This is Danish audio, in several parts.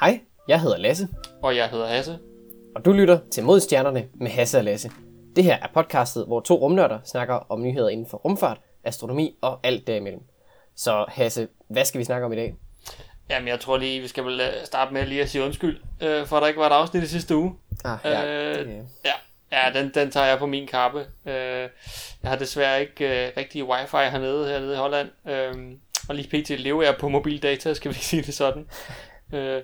Hej, jeg hedder Lasse, Og jeg hedder Hasse. og du lytter til Mod Stjernerne med Hasse og Lasse. Det her er podcastet, hvor to rumnørder snakker om nyheder inden for rumfart, astronomi og alt derimellem. Så Hasse, hvad skal vi snakke om i dag? Jamen, jeg tror lige, vi skal vel øh, starte med lige at sige undskyld, øh, for at der ikke var et afsnit i sidste uge. Ah, Øh, det- Ja, ja den, den tager jeg på min kappe. Øh, jeg har desværre ikke øh, rigtig wifi hernede, hernede i Holland. Øh, og lige pt. lever jeg på mobildata, skal vi sige det sådan. Øh,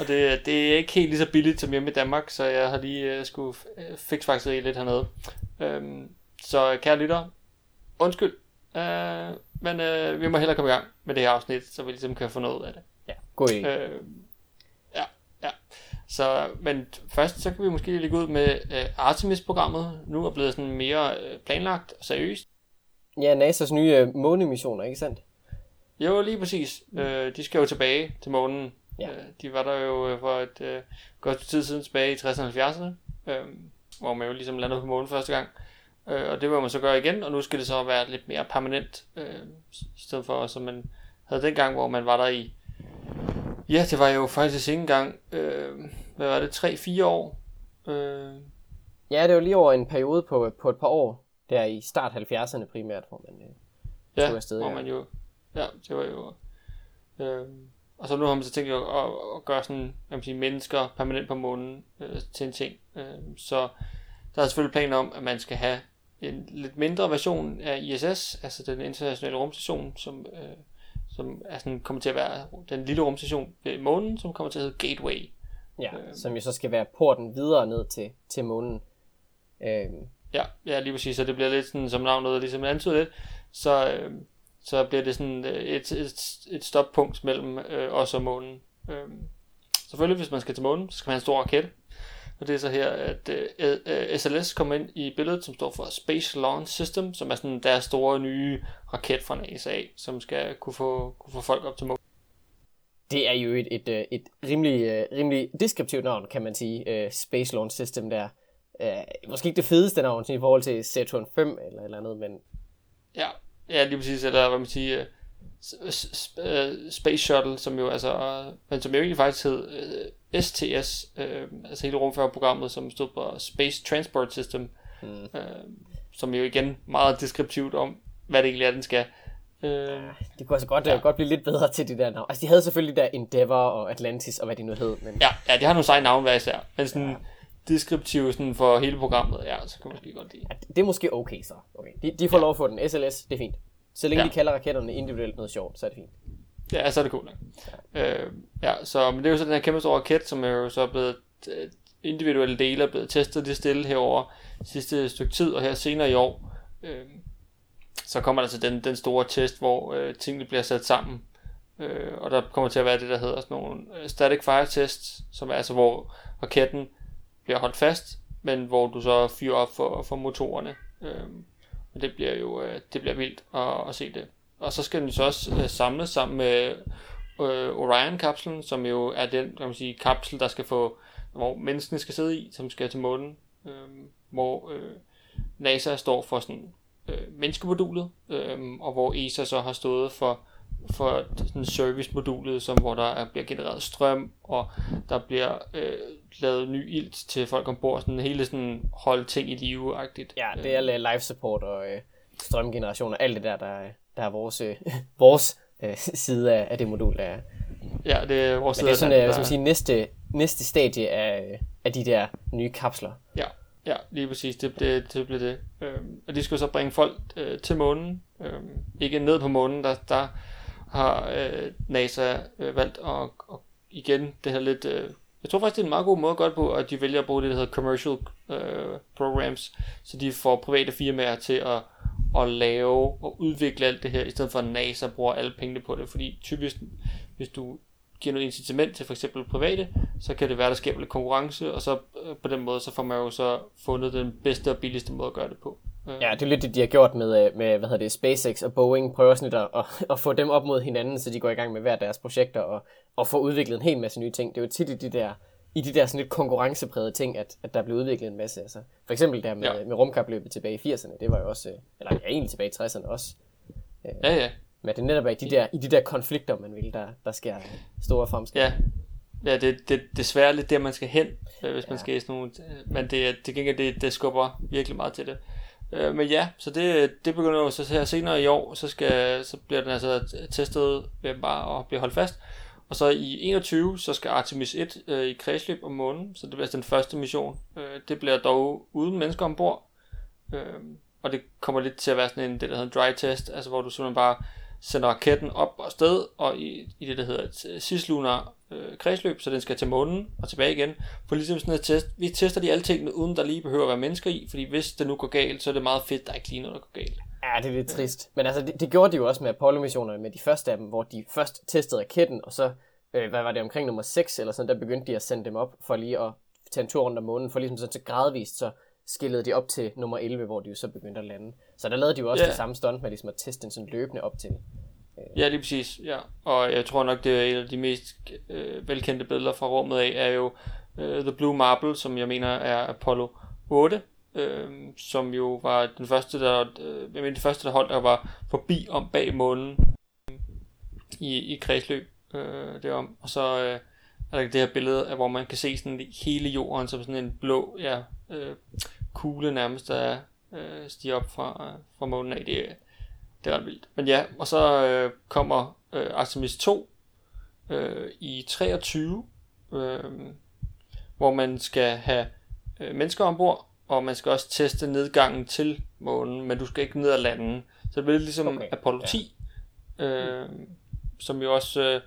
og det, det er ikke helt lige så billigt som hjemme i Danmark, så jeg har lige øh, skulle øh, fikse faktisk lidt hernede. Øh, så kære lytter, undskyld. Øh, men øh, vi må hellere komme i gang med det her afsnit, så vi ligesom kan få noget af det. ja, god idé. Øh, ja, ja. Så, men først så kan vi måske lige gå ud med øh, Artemis-programmet. Nu er blevet sådan mere øh, planlagt og seriøst. Ja, NASA's nye øh, månemissioner, ikke sandt? Jo, lige præcis. Øh, de skal jo tilbage til månen. Ja. Øh, de var der jo øh, for et øh, godt stykke tid siden tilbage i 60'erne og 70'erne, øh, hvor man jo ligesom landede på månen første gang. Øh, og det vil man så gøre igen, og nu skal det så være lidt mere permanent, øh, i stedet for som man havde dengang, hvor man var der i, ja, det var jo faktisk ikke engang, øh, hvad var det, 3-4 år. Øh, Ja, det var lige over en periode på, på et par år, der i start 70'erne primært, hvor man... Øh, ja, tog afsted, hvor ja. man jo, ja, det var jo, øh, og så nu har man så tænkt at, at, at gøre sådan, hvad man siger, mennesker permanent på månen øh, til en ting. Øh, så der er selvfølgelig planer om, at man skal have en lidt mindre version af ISS, altså den internationale rumstation, som, øh, som er sådan, kommer til at være den lille rumstation ved månen, som kommer til at hedde Gateway. ja, Øh. som jo så skal være porten videre ned til, til månen. Øh, Ja, ja, lige præcis, så det bliver lidt sådan, som navnet ligesom antyder lidt, så, øh, så bliver det sådan øh, et, et, et stoppunkt mellem øh, os og månen. Øh, selvfølgelig, hvis man skal til månen, så skal man have en stor raket, og det er så her, at øh, SLS kommer ind i billedet, som står for Space Launch System, som er sådan deres store nye raket fra NASA, som skal kunne få, kunne få folk op til månen. Det er jo et, et, øh, et rimelig, øh, rimelig deskriptivt navn, kan man sige. Space Launch System der. Måske ikke det fedeste navn i forhold til Saturn 5 eller et eller andet, men Ja, ja lige præcis, eller hvad man siger, øh, øh, Space Shuttle, som jo altså, øh, men som jo egentlig faktisk hed øh, STS, øh, altså hele rumfærgeprogrammet, som stod på Space Transport System, Mm. øh, som jo igen meget deskriptivt om, hvad det egentlig er, den skal. Øh, det kunne altså godt, Ja. godt blive lidt bedre til de der navn. Altså de havde selvfølgelig der Endeavour og Atlantis og hvad de nu hed, men ja, ja, det har nogle seje navne hver især, men sådan ja. Deskriptiv sådan for hele programmet, ja, så kan man måske godt lide. ja, det er måske okay så. Okay. De, de får Ja. lov at få den. SLS, det er fint. Så længe Ja. de kalder raketterne individuelt noget sjovt, så er det fint. Ja, så er det cool. Ja. Øh, ja, så men det er jo så den her kæmpe store raket, som er jo så blevet øh, individuelle dele er blevet testet det stille herover sidste stykke tid, og her senere i år, øh, så kommer der altså den, den store test, hvor øh, tingene bliver sat sammen. Øh, og der kommer til at være det, der hedder sådan nogle øh, static fire tests, som er altså, hvor raketten bliver holdt fast, men hvor du så fyrer op for, for motorerne. Øh, og det bliver jo øh, det bliver vildt at, at se det. Og så skal den så også øh, samles sammen med øh, Orion-kapslen, som jo er den kan man sige, kapsel, der skal få, hvor menneskene skal sidde i, som skal til månen. Øh, hvor øh, NASA står for sådan øh, menneskemodulet, øh, og hvor ESA så har stået for for sådan servicemodulet, som hvor der er, bliver genereret strøm, og der bliver øh, lavet ny ilt til folk ombord, sådan hele sådan holde ting i live-agtigt. Ja, det er live support og øh, strømgeneration og alt det der, der, er- der er vores, øh, vores øh, side af, af det modul, der er. Ja, det er vores Men det er sådan, øh, skal man sige, næste, næste stadie af, øh, af de der nye kapsler. Ja, ja, lige præcis. Det, det, det blev det. Øhm, og de skulle så bringe folk øh, til månen. Øhm, ikke ned på månen, der, der har øh, NASA øh, valgt at, at igen det her lidt... Øh, jeg tror faktisk, det er en meget god måde at gøre det på, at de vælger at bruge det, der hedder commercial øh, programs, så de får private firmaer til at, at lave og udvikle alt det her, i stedet for at NASA bruger alle pengene på det, fordi typisk, hvis du giver noget incitament til for eksempel private, så kan det være, der skaber lidt konkurrence, og så øh, på den måde, så får man jo så fundet den bedste og billigste måde at gøre det på. Øh, Ja, det er lidt det, de har gjort med, øh, med hvad hedder det, SpaceX og Boeing. Prøver sådan lidt at, at, at få dem op mod hinanden, så de går i gang med hver deres projekter og, og få udviklet en hel masse nye ting. Det er jo tit i de der, i de der sådan lidt konkurrenceprægede ting, at, at der bliver udviklet en masse. Altså, for eksempel der med, Ja. med rumkapløbet tilbage i 80'erne, det var jo også, øh, eller ja, egentlig tilbage i 60'erne også. ja, ja. Men det er netop i de der, i de der konflikter, man vil, der, der sker store fremskridt. Ja, ja, det, det, desværre lidt der, man skal hen, øh, hvis ja. man skal i sådan nogle, øh, men det, det gengæld, det, det skubber virkelig meget til det. Øh, men ja, så det, det begynder jo så her senere i år, så, skal, så bliver den altså testet ved bare at blive holdt fast. Og så i 21, så skal Artemis 1 øh, i kredsløb om månen, så det bliver altså den første mission. Øh, det bliver dog uden mennesker ombord. Øh, og det kommer lidt til at være sådan en, det der hedder en dry test, altså hvor du simpelthen bare sender raketten op og sted, og i, i det, der hedder et øh, cislunar øh, kredsløb, så den skal til månen og tilbage igen. For ligesom sådan et test, vi tester de alle tingene, uden der lige behøver at være mennesker i, fordi hvis det nu går galt, så er det meget fedt, der er ikke lige noget, der går galt. Ja, det er lidt trist. Men altså, det, det gjorde de jo også med Apollo-missionerne, med de første af dem, hvor de først testede raketten, og så, øh, hvad var det, omkring nummer 6 eller sådan, der begyndte de at sende dem op for lige at tage en tur rundt om månen, for ligesom sådan så gradvist, så skillede de op til nummer 11, hvor de jo så begyndte at lande. Så der lavede de jo også Ja. det samme stunt med ligesom at teste den sådan løbende op til. Ja, lige præcis. Ja. Og jeg tror nok, det er en af de mest øh, velkendte billeder fra rummet af, er jo øh, The Blue Marble, som jeg mener er Apollo 8, øh, som jo var den første, der, øh, jeg mener, det første, der holdt, der var forbi om bag månen øh, i, i kredsløb øh, derom. Og så øh, er der det her billede, af, hvor man kan se sådan hele jorden som sådan en blå ja, øh, kugle nærmest, der øh, stiger op fra, øh, fra månen af. Det, det er ret vildt. Men ja, og så øh, kommer øh, Artemis 2 øh, i 23, øh, hvor man skal have øh, mennesker ombord, og man skal også teste nedgangen til månen, men du skal ikke ned og lande. Så det bliver ligesom Okay. Apollo ja. 10, øh, som jo også, øh,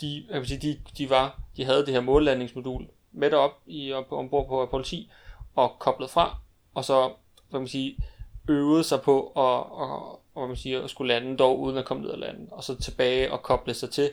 de, jeg vil sige, de, de, var, de havde det her mållandingsmodul med derop i, op, ombord på Apollo 10, og koblet fra, og så, hvad kan man sige, øvede sig på at, at, at, hvad man siger, at skulle lande dog uden at komme ned og lande, og så tilbage og koble sig til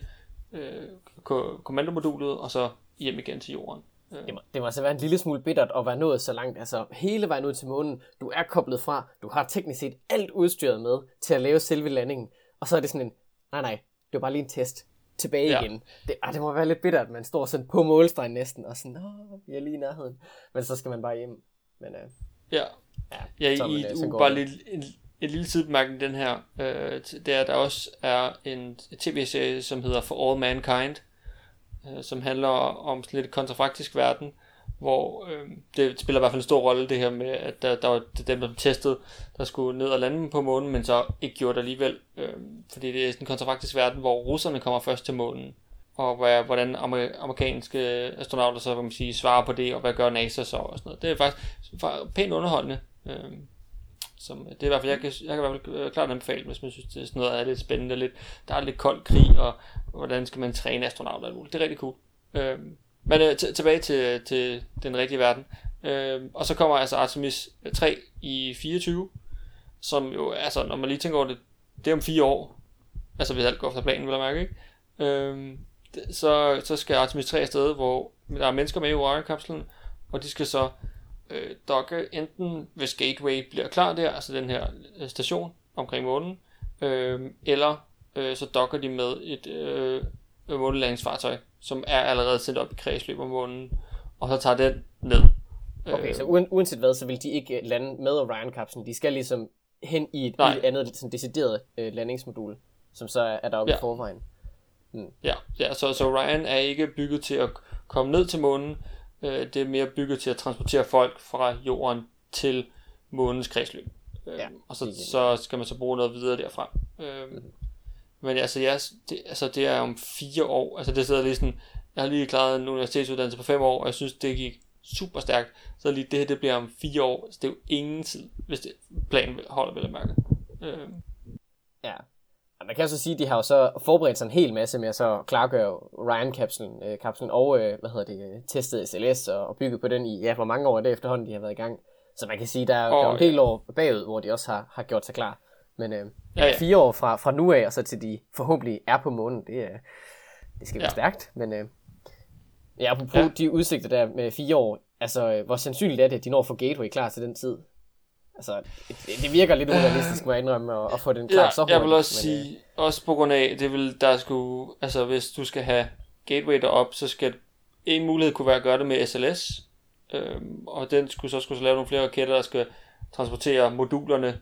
øh, ko- kommandomodulet, og så hjem igen til jorden. Øh, Det må, det må altså være en lille smule bittert at være nået så langt, altså hele vejen ud til månen. Du er koblet fra, du har teknisk set alt udstyret med til at lave selve landingen, og så er det sådan en, nej nej, det var bare lige en test. Tilbage Ja. igen. Det, ah, det må være lidt bittert, man står sådan på målstregen næsten, og sådan, åh, vi er lige i nærheden. Men så skal man bare hjem. Men øh, ja, ja, Ja, i uge, går bare lidt, en, en lille sidebemærkning den her, øh, det er, at der også er en tv-serie, som hedder For All Mankind, øh, som handler om sådan lidt kontrafaktisk verden, hvor øh, det spiller i hvert fald en stor rolle det her med, at der, der var dem, der testede, der skulle ned og lande på månen, men så ikke gjorde det alligevel, øh, fordi det er sådan en kontrafaktisk verden, hvor russerne kommer først til månen, og hvad, hvordan amer- amerikanske astronauter så, kan man sige, svarer på det, og hvad gør NASA så, og sådan noget. Det er faktisk fa- pænt underholdende. Øhm, øh, som, det er i hvert fald, jeg kan, jeg kan i hvert fald øh, klart anbefale, hvis man synes, det er sådan noget er lidt spændende, lidt, der er lidt kold krig, og hvordan skal man træne astronauter og muligt. Det er rigtig cool. Øh, men øh, t- tilbage til, til den rigtige verden. Øh, og så kommer altså Artemis 3 i 24, som jo, altså når man lige tænker over det, det er om fire år. Altså hvis alt går efter planen, vil jeg mærke, ikke? Øh, så, så skal Artemis 3 afsted, hvor der er mennesker med i Orion-kapslen, og de skal så øh, dokke enten hvis Gateway bliver klar der, altså den her øh, station omkring månen, øh, eller øh, så dokker de med et øh, månelandingsfartøj, som er allerede sendt op i kredsløb om månen, og så tager den ned. Okay, så uen, uanset hvad, så vil de ikke øh, lande med Orion-kapslen. De skal ligesom hen i et, Nej. et andet sådan decideret øh, landingsmodul, som så er, er deroppe ja. Ja. i forvejen. Ja, ja så, så Orion er ikke bygget til at komme ned til månen, øh, det er mere bygget til at transportere folk fra jorden til månens kredsløb. Øh, Ja, og så, så skal man så bruge noget videre derfra. Øh, Men altså, ja, det, altså, det er om fire år. Altså, det sidder lige sådan, jeg har lige klaret en universitetsuddannelse på fem år, og jeg synes, det gik super stærkt. Så lige det her, det bliver om fire år. Så det er jo ingen tid, hvis det, planen holder, vil jeg mærke. Øh, Ja. Man kan så sige, at de har jo så forberedt sig en hel masse med at så klargøre Orion-kapslen øh, kapslen og, øh, hvad hedder det, øh, testet SLS og, og bygget på den i, ja, hvor mange år er det efterhånden, de har været i gang. Så man kan sige, der er, oh, der er en del år bagud, hvor de også har, har gjort sig klar. Men øh, Ja, ja. fire år fra, fra nu af, og så til de forhåbentlig er på månen, det, er, det skal være Ja. stærkt. Men øh, ja, apropos Ja. ja. de udsigter der med fire år, altså øh, hvor sandsynligt er det, at de når at få Gateway klar til den tid? Altså, det, det virker lidt urealistisk, må jeg indrømme, at, at få den klar ja, så hurtigt. jeg vil også men, øh, sige, også på grund af, det vil, der skulle, altså hvis du skal have gateway derop, så skal en mulighed kunne være at gøre det med SLS, øhm, og den skulle så skulle så lave nogle flere raketter, der skal transportere modulerne,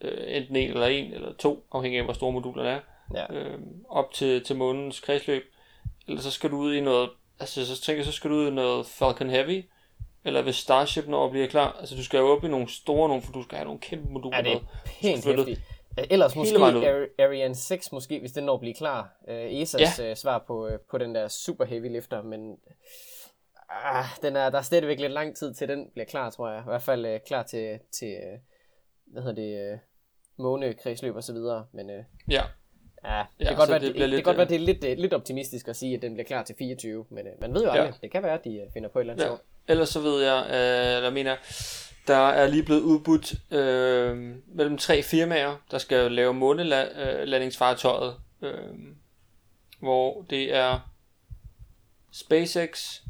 øh, enten en eller en eller to, afhængig af hvor store modulerne er, Ja. øhm, op til, til månens kredsløb. Eller så skal du ud i noget altså så tænker jeg, så skal du ud i noget Falcon Heavy, eller hvis Starship når at blive klar, altså du skal jo op i nogle store nogle, for du skal have nogle kæmpe moduler Ja, det er pænt hæftigt. Ellers hele måske Ariane 6, måske, hvis den når at blive klar. Uh, ESA's ja. svar på, uh, på den der super heavy lifter, men ah, den er, der er stadigvæk lidt lang tid til den bliver klar, tror jeg. I hvert fald uh, klar til, til uh, hvad hedder det, uh, månekredsløb og så videre. Men uh, Ja, ja, det Ja, kan godt være, det det, bliver det, det, lidt, kan godt være, øh, det er lidt, uh, lidt optimistisk at sige, at den bliver klar til 24, men uh, man ved jo Ja. aldrig. Det kan være, at de uh, finder på et eller andet Ja. sjovt. Ellers så ved jeg, øh, eller mener, der er lige blevet udbudt øh, mellem tre firmaer, der skal lave månelandingsfartøjet, øh, hvor det er SpaceX,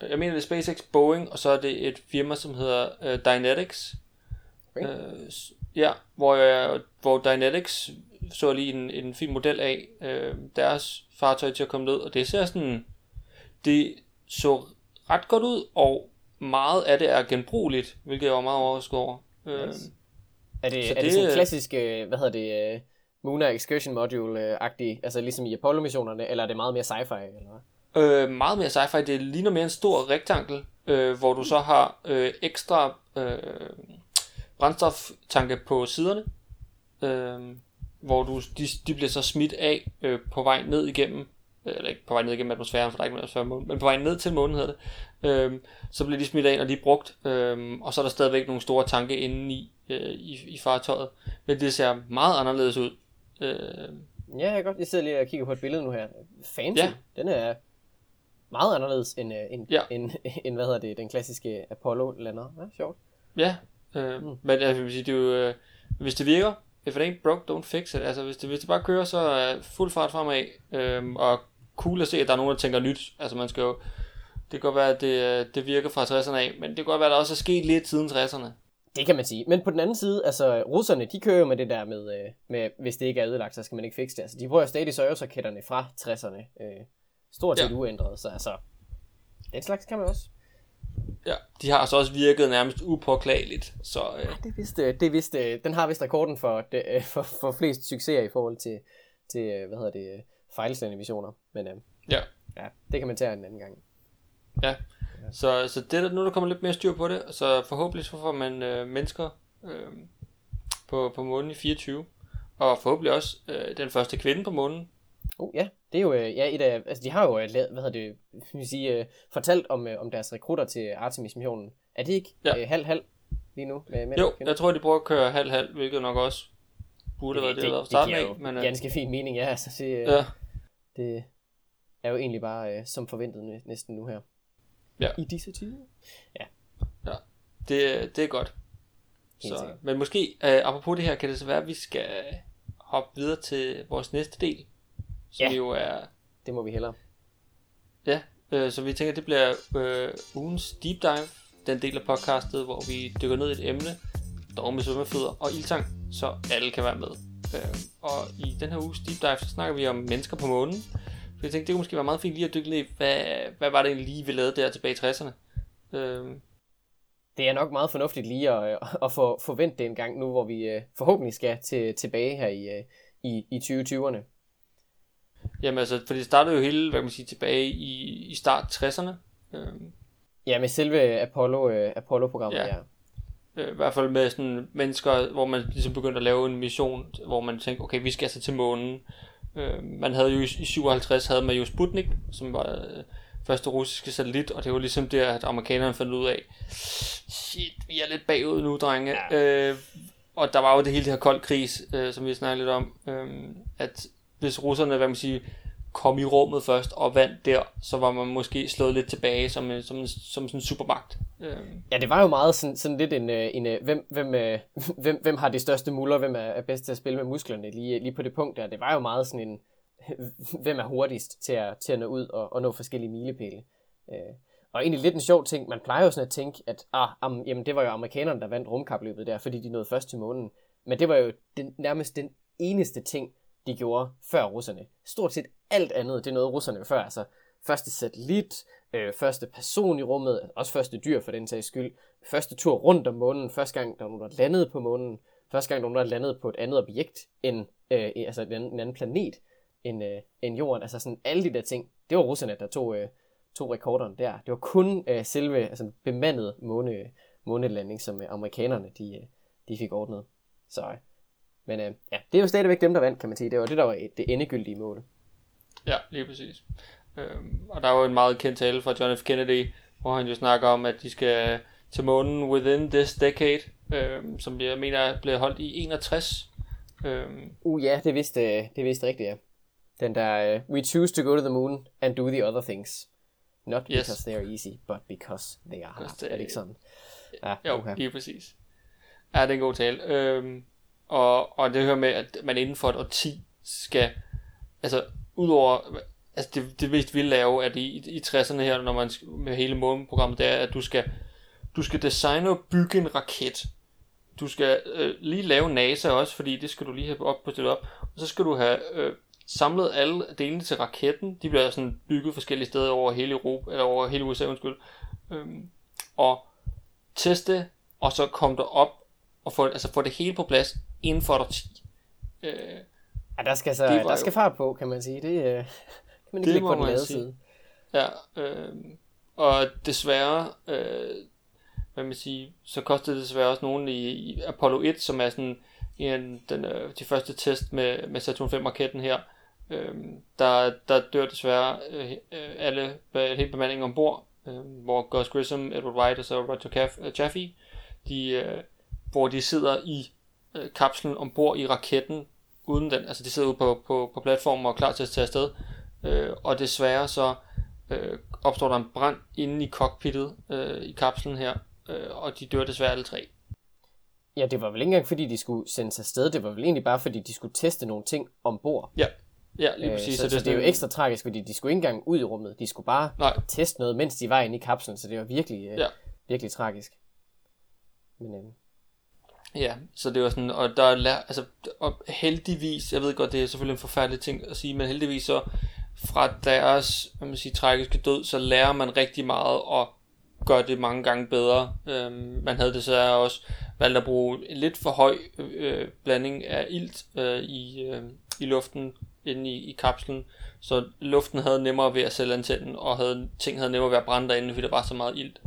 jeg mener det er SpaceX, Boeing, og så er det et firma, som hedder øh, Dynetics. Okay. Øh, ja, hvor, jeg, hvor Dynetics så lige en, en fin model af øh, deres fartøj til at komme ned, og det ser sådan, det så ret godt ud, og meget af det er genbrugeligt, hvilket jeg var meget overrasket over. Øh. Er det, Så er det det- sådan en klassisk, øh, hvad hedder det, uh, Lunar Excursion Module-agtig, altså ligesom i Apollo-missionerne, eller er det meget mere sci-fi? Eller? Øh, meget mere sci-fi. Det ligner mere en stor rektankel, øh, hvor du så har øh, ekstra øh, brændstoftanke på siderne, øh, hvor du, de, de bliver så smidt af øh, på vej ned igennem, eller ikke på vej ned igennem atmosfæren, for der er ikke atmosfære, månen, men på vej ned til månen hedder det, øh, så bliver de smidt af, når de er brugt, øh, og så er der stadigvæk nogle store tanke inde i, øh, i, i fartøjet. Men det ser meget anderledes ud. Øh, Ja, jeg, godt, jeg sidder lige og kigger på et billede nu her. Fancy. Ja. Den er meget anderledes end, uh, end, Ja. end, end, hvad hedder det, den klassiske Apollo-lander. Ja, sjovt. Ja, øh, mm. men altså, jeg vil sige, det er jo, øh, hvis det virker, if it ain't broke, don't fix it. Altså, hvis det, hvis det bare kører, så er fuld fart fremad, øh, og cool at se, at der er nogen, der tænker nyt. Altså, man skal jo, det kan godt være, at det, øh, det virker fra 60'erne af, men det kan godt være, at der også er sket lidt siden 60'erne. Det kan man sige. Men på den anden side, altså russerne, de kører jo med det der med, øh, med hvis det ikke er ødelagt, så skal man ikke fikse det. Altså, de bruger stadig Soyuz-raketterne fra 60'erne. Øh, stort set Ja. ja. uændret, så altså, den slags kan man også. Ja, de har så også virket nærmest upåklageligt, så øh, Det er vist, øh, det øh, den har vist rekorden for, det, for, for flest succeser i forhold til, til hvad hedder det, fejlslagende missioner. Men øh, ja. ja, det kan man tage en anden gang. Ja, så, så det, nu er der kommer lidt mere styr på det, så forhåbentlig så får man øh, mennesker øh, på, på månen i 24, og forhåbentlig også øh, den første kvinde på månen. Oh, ja, det er jo øh, ja, et af, altså de har jo øh, hvad hedder det, vil sige, øh, fortalt om, om deres rekrutter til Artemis-missionen. Er det ikke Ja. øh, halv-halv lige nu? Med mænd Jo, jeg tror, de prøver at køre halv-halv, hvilket nok også burde have været det, det, det, starten giver af. Men, ganske fin mening, ja. Altså, det, ja, det er jo egentlig bare øh, som forventet næ- næsten nu her. Ja. I disse tider. det, det er godt. Helt Så, sikkert. men måske, øh, apropos det her, kan det så være, at vi skal hoppe videre til vores næste del, som Ja. jo er, Det må vi hellere. ja, øh, så vi tænker, det bliver øh, ugens deep dive, den del af podcastet, hvor vi dykker ned i et emne, dog med svømmefødder og ildtang, så alle kan være med. Øh, og i den her uges deep dive, så snakker vi om mennesker på månen. For jeg tænkte, det kunne måske være meget fint lige at dykke ned i, hvad, hvad var det lige, vi lavede der tilbage i 60'erne? Øh, Det er nok meget fornuftigt lige at, øh, at få forvente det en gang nu, hvor vi øh, forhåbentlig skal til, tilbage her i, i, i 2020'erne. Jamen altså, for det startede jo hele, hvad kan man sige, tilbage i, i start 60'erne. Øh, Ja, med selve Apollo, øh, Apollo-programmet, Ja. ja. Øh, I hvert fald med sådan mennesker, hvor man ligesom begyndte at lave en mission, hvor man tænkte, okay, vi skal altså til månen. Øh, man havde jo i, i 57 havde man jo Sputnik, som var øh, første russiske satellit, og det var ligesom der, at amerikanerne fandt ud af, shit, vi er lidt bagud nu, drenge. Ja. Øh, og der var jo det hele det her kold kris, øh, som vi snakkede lidt om, øh, at hvis russerne, hvad man siger, kom i rummet først og vandt der, så var man måske slået lidt tilbage som, en- som, en- som sådan en supermagt. Øhm. Ja, det var jo meget sådan, sådan lidt en, øh, en øh, hvem, hvem, øh, hvem, hvem har de største muller, hvem er, er bedst til at spille med musklerne lige, lige på det punkt der. Det var jo meget sådan en, hvem er hurtigst til at, til at nå ud og, og nå forskellige milepæle. Og egentlig lidt en sjov ting, man plejer jo sådan at tænke, at ah, am, jamen, det var jo amerikanerne, der vandt rumkapløbet der, fordi de nåede først til månen. Men det var jo den, nærmest den eneste ting, de gjorde før russerne. Stort set alt andet, det er noget, russerne før. Altså første satellit, øh, første person i rummet, også første dyr for den sags skyld, første tur rundt om månen, første gang der var nogen, der landede på månen, første gang der var nogen, der landede på et andet objekt, end, øh, altså en anden, en anden planet end, øh, end jorden. Altså sådan alle de der ting, det var russerne, der tog, øh, to rekorderen der. Det var kun øh, selve altså, bemandet måne, månelanding, som øh, amerikanerne de, øh, de fik ordnet. Så, øh, men øh, ja, det er jo stadigvæk dem, der vandt, kan man sige. Det var det, der var det endegyldige mål. Ja, lige præcis. Øhm, og der er jo en meget kendt tale fra John F. Kennedy, hvor han jo snakker om, at de skal til månen within this decade, øhm, som jeg mener bliver holdt i 61. Øhm, Uh ja, det vidste, det vidste rigtigt, ja. Den der, uh, we choose to go to the moon and do the other things. Not Yes. because they are easy, but because they are hard. Er det ikke sådan? Ja, jo, okay. lige præcis. Ja, det er en god tale. Øhm, og, og det hører med, at man inden for et årti skal, altså udover, altså det, det mest vilde er jo, at i, i 60'erne her, når man med hele måneprogrammet, det er, at du skal, du skal designe og bygge en raket. Du skal øh, lige lave NASA også, fordi det skal du lige have op på det op. Og så skal du have øh, samlet alle delene til raketten. De bliver sådan bygget forskellige steder over hele Europa, eller over hele USA, undskyld. Øhm, og teste, og så komme derop og få, altså få det hele på plads inden for et årti. Øh, Ja, der skal, så, der skal fart på, kan man sige. Det øh, kan man ikke Det ligge på den lade side. ja, øh, og desværre, øh, hvad man sige, så kostede det desværre også nogen i, i Apollo 1, som er sådan en, den, øh, de første test med, med Saturn 5 raketten her. Øh, der, der dør desværre øh, øh, alle, hele bemandingen ombord, øh, hvor Gus Grissom, Edward White og så Roger Caff, øh, Chaffee, de, øh, hvor de sidder i øh, kapslen ombord i raketten, uden den, altså de sidder ude på, på, på platformen og er klar til at tage afsted, øh, og desværre så øh, opstår der en brand inde i cockpittet øh, i kapslen her, øh, og de dør desværre alle tre. Ja, det var vel ikke engang, fordi de skulle sendes afsted. Det var vel egentlig bare, fordi de skulle teste nogle ting ombord. Ja, ja lige Øh, præcis. så, så, det er jo ekstra tragisk, fordi de skulle ikke engang ud i rummet. De skulle bare Nej, teste noget, mens de var inde i kapslen. Så det var virkelig, øh, Ja. virkelig tragisk. Men øh, Ja, så det var sådan, og der er altså, og heldigvis, jeg ved godt, det er selvfølgelig en forfærdelig ting at sige, men heldigvis så fra deres, hvad man siger, tragiske død, så lærer man rigtig meget og gør det mange gange bedre. Øhm, man havde desværre også valgt at bruge en lidt for høj øh, blanding af ilt øh, i, øh, i luften inde i, i kapslen, så luften havde nemmere ved at sælge antænden, og havde, ting havde nemmere ved at brænde derinde, fordi der var så meget ilt.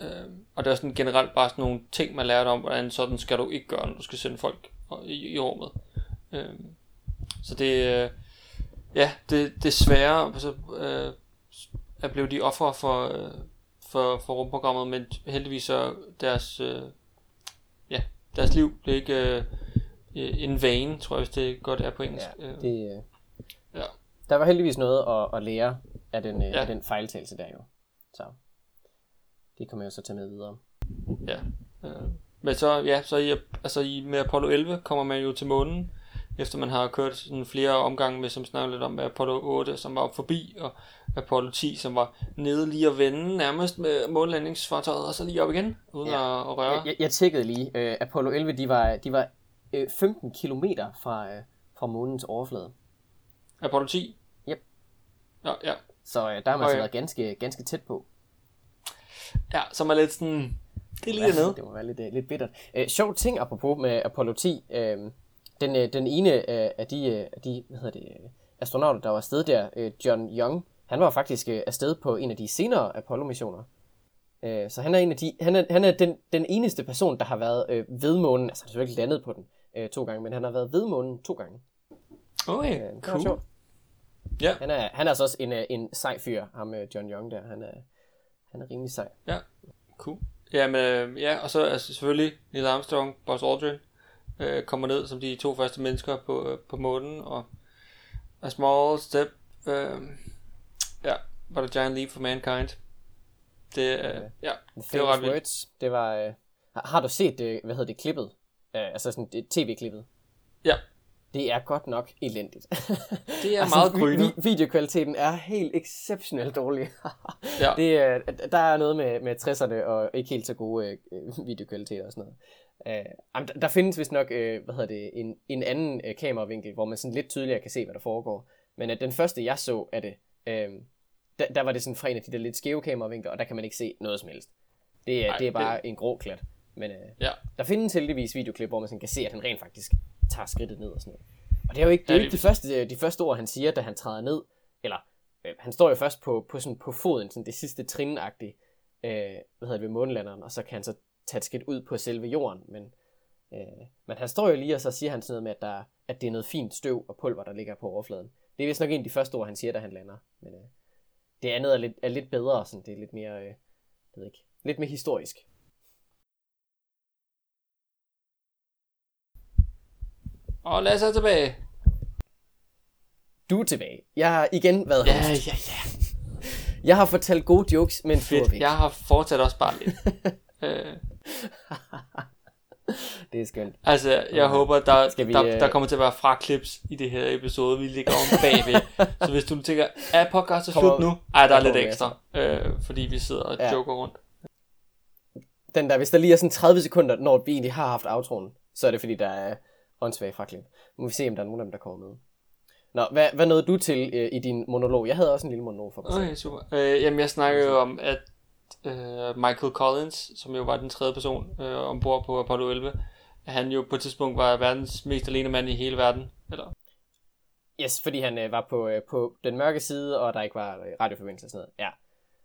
Øhm, og det er sådan generelt bare sådan nogle ting, man lærte om, hvordan sådan skal du ikke gøre, når du skal sende folk i, i rummet. Øhm, så det, øh, ja, det, desværre så, øh, er blevet de ofre for, øh, for, for rumprogrammet, men heldigvis så deres, øh, ja, deres liv blev ikke øh, en vane, tror jeg, hvis det godt er på engelsk. ja, Øh, det, øh, Ja. Der var heldigvis noget at, at lære af den, øh, Ja. af den fejltagelse der jo. Det kommer jeg jo så tage med videre. Ja. Øh, men så, ja, så i, altså i, med Apollo 11 kommer man jo til månen, efter man har kørt sådan flere omgange med, som snakker lidt om, med Apollo 8, som var op forbi, og Apollo 10, som var nede lige at vende nærmest med månelandingsfartøjet, og så lige op igen, uden Ja. ja. at, at røre. Jeg, jeg, jeg tjekkede lige. Øh, Apollo 11, de var, de var øh, 15 kilometer fra, øh, fra månens overflade. Apollo 10? Yep. Ja, ja. Så øh, der har man altså ja. været ganske, ganske tæt på. Ja, som er lidt sådan, det er lige dernede. Det må være lidt, øh, lidt bittert. Øh, sjov ting apropos med Apollo 10. Øh, den, øh, den ene øh, af de, øh, af de hvad hedder det, øh, astronauter, der var afsted der, øh, John Young, han var faktisk øh, afsted på en af de senere Apollo-missioner. Øh, så han er, en af de, han er, han er den, den eneste person, der har været øh, ved månen, altså han har selvfølgelig landet på den øh, to gange, men han har været ved månen to gange. Okay, Øh, cool. Ja. Han er, han er altså også en, en sej fyr, ham John Young der. Han er, han er rimelig sej. Cool. Ja, men, øh, ja, og så altså, selvfølgelig Neil Armstrong, Buzz Aldrin, øh, kommer ned som de to første mennesker på, øh, på månen, og A Small Step, øh, ja, but a Giant Leap for Mankind. Det, øh, ja, det var ret vildt. words. Det var, øh, har, du set, øh, hvad hedder det, klippet? Øh, altså sådan det tv-klippet. Ja. Det er godt nok elendigt. Det er meget vi, grynet. vi, videokvaliteten er helt exceptionelt dårlig. Ja. det, er, der er noget med, med 60'erne og ikke helt så gode øh, videokvaliteter og sådan noget. Jamen, der, der findes vist nok øh, hvad hedder det, en, en anden øh, kameravinkel, hvor man sådan lidt tydeligere kan se, hvad der foregår. Men øh, den første, jeg så af det, øh, der, der var det sådan fra en af de der lidt skæve kameravinkler, og der kan man ikke se noget som helst. Det er, Ej, det er bare det- en grå klat. Men øh, Ja. der findes heldigvis videoklip, hvor man sådan kan se, at han rent faktisk tager skridtet ned og sådan noget. Og det er jo ikke, det er Ja, ikke de, lige første, de første ord, han siger, da han træder ned, eller øh, han står jo først på, på, sådan, på foden, sådan det sidste trinagtige, øh, hvad hedder det, ved månelanderen, og så kan han så tage et skridt ud på selve jorden, men, øh, men han står jo lige, og så siger han sådan noget med, at, der, at det er noget fint støv og pulver, der ligger på overfladen. Det er vist nok en af de første ord, han siger, da han lander, men øh, det andet er lidt, er lidt bedre, sådan, det er lidt mere, øh, jeg ved ikke, lidt mere historisk. Og lad os tilbage. Du er tilbage. Jeg har igen været Ja, host. ja, ja. Jeg har fortalt gode jokes, men du væk. Jeg har fortsat også bare lidt. øh, Det er skønt. altså, jeg Okay. håber, der, Skal vi, der, øh, der kommer til at være fraklips i det her episode, vi ligger om bagved. så hvis du tænker, er podcastet Kommer- slut nu? Ej, der er lidt ekstra, øh, fordi vi sidder og Ja. joker rundt. Den der, hvis der lige er sådan 30 sekunder, når vi egentlig har haft outroen, så er det fordi, der er åndssvage fraklip. Nu må vi se, om der er nogen af dem, der kommer med. Nå, hvad, hvad nåede du til øh, i din monolog? Jeg havde også en lille monolog for mig. Okay, super. Øh, jamen, jeg snakker jo om, at øh, Michael Collins, som jo var den tredje person øh, ombord på Apollo 11, at han jo på et tidspunkt var verdens mest alene mand i hele verden. Eller? Yes, fordi han øh, var på, øh, på den mørke side, og der ikke var øh, radioforbindelse og sådan noget. Ja.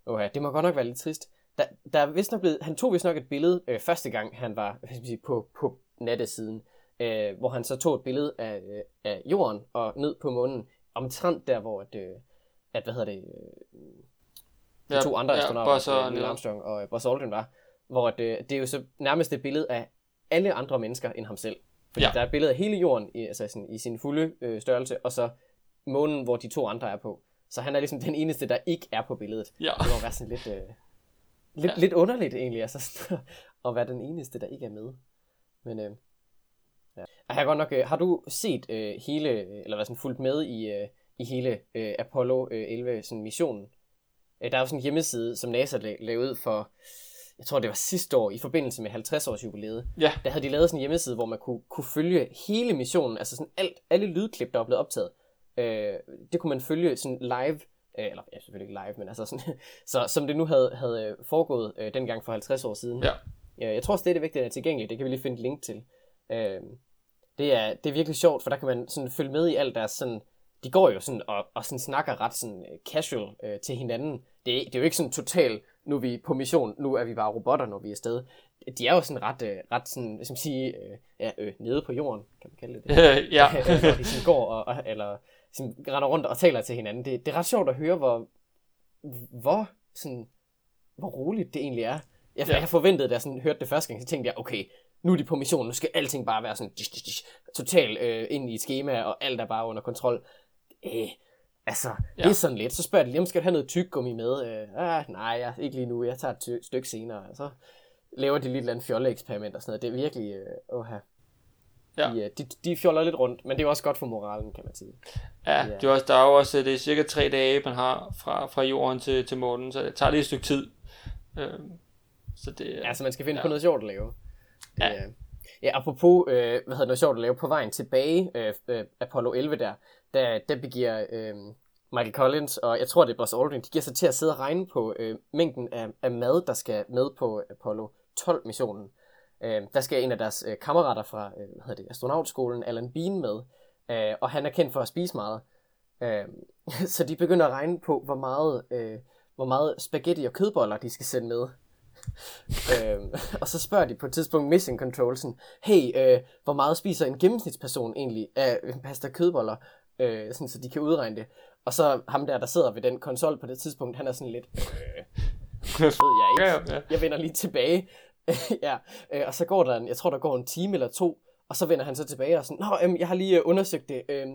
Oha, det må godt nok være lidt trist. Der, der er vist nok blevet, han tog vist nok et billede øh, første gang, han var sige, på, på nattesiden, øh, hvor han så tog et billede af, øh, af jorden og ned på månen, omtrent der, hvor at, øh, at hvad hedder det, øh, de to andre astronauter, Buzz og øh, Neil. Armstrong og øh, Buzz Aldrin var, hvor at, øh, det er jo så nærmest et billede af alle andre mennesker end ham selv. Fordi Ja. ja. der er et billede af hele jorden i, altså sådan, i sin fulde øh, størrelse, og så månen, hvor de to andre er på. Så han er ligesom den eneste, der ikke er på billedet. Ja. Det må være sådan lidt, øh, lidt, Ja. ja. lidt underligt egentlig, altså at være den eneste, der ikke er med. Men øh, ja. Jeg har godt nok, øh, har du set øh, hele, eller hvad sådan fulgt med i, øh, i hele øh, Apollo øh, 11 sådan missionen? Øh, der er jo sådan en hjemmeside, som NASA la- lavede for, jeg tror det var sidste år, i forbindelse med 50 års jubilæet. Ja. Der havde de lavet sådan en hjemmeside, hvor man kunne, kunne følge hele missionen, altså sådan alt, alle lydklip, der var blevet optaget. Øh, det kunne man følge sådan live, øh, eller ja, selvfølgelig ikke live, men altså sådan, så, som det nu havde, havde øh, foregået øh, dengang for 50 år siden. Ja. Jeg tror også, det er er tilgængeligt. Det kan vi lige finde et link til. Øh, det, er, det er virkelig sjovt, for der kan man sådan følge med i alt deres sådan... De går jo sådan og, og sådan snakker ret sådan øh, casual øh, til hinanden. Det er, det er jo ikke sådan totalt, nu er vi på mission, nu er vi bare robotter, når vi er afsted. De er jo sådan ret, øh, ret sådan, hvad skal man sige, øh, ja, øh, nede på jorden, kan man kalde det det. Ja. de sådan går og, og eller sådan render rundt og taler til hinanden. Det, det er ret sjovt at høre, hvor, hvor, sådan, hvor roligt det egentlig er. Jeg, ja. jeg forventede, da jeg sådan hørte det første gang, så tænkte jeg, okay, nu er de på mission, nu skal alting bare være sådan, dish, dish, dish, totalt øh, ind i et schema, og alt er bare under kontrol. Øh, altså, ja. Det er sådan lidt. Så spørger de lige, om skal du have noget tyggegummi med? Øh, ah, nej, jeg, ikke lige nu, jeg tager et ty- stykke senere. Så laver de lidt et eller andet fjolleeksperiment og sådan noget. Det er virkelig, øh, åha. Ja. De, øh, de, de fjoller lidt rundt, men det er også godt for moralen, kan man sige. Ja, Ja. det er også, der er jo også, det er cirka tre dage, man har fra, fra jorden til, til månen, så det tager lige et stykke tid. Øhm, så det, Ja, så man skal finde ja. på noget sjovt at lave. Ja. Ja. Ja, apropos, øh, hvad hedder det, noget sjovt at lave på vejen tilbage, øh, øh, Apollo 11 der, der, der begiver øh, Michael Collins, og jeg tror det er Buzz Aldrin, de giver sig til at sidde og regne på øh, mængden af, af mad, der skal med på Apollo 12 missionen. Øh, der skal en af deres øh, kammerater fra øh, hvad hedder det, astronautskolen, Alan Bean, med, øh, og han er kendt for at spise meget. Øh, så de begynder at regne på, hvor meget, øh, hvor meget spaghetti og kødboller, de skal sende med øhm, og så spørger de på et tidspunkt Mission Control sådan, hey, øh, hvor meget spiser en gennemsnitsperson egentlig af øh, pasta kødboller, øh, sådan, så de kan udregne det. Og så ham der, der sidder ved den konsol på det tidspunkt, han er sådan lidt, øh, ved jeg ikke. Jeg vender lige tilbage. ja, øh, og så går der en, jeg tror der går en time eller to, og så vender han så tilbage og sådan, Nå, øhm, jeg har lige øh, undersøgt det. Øhm,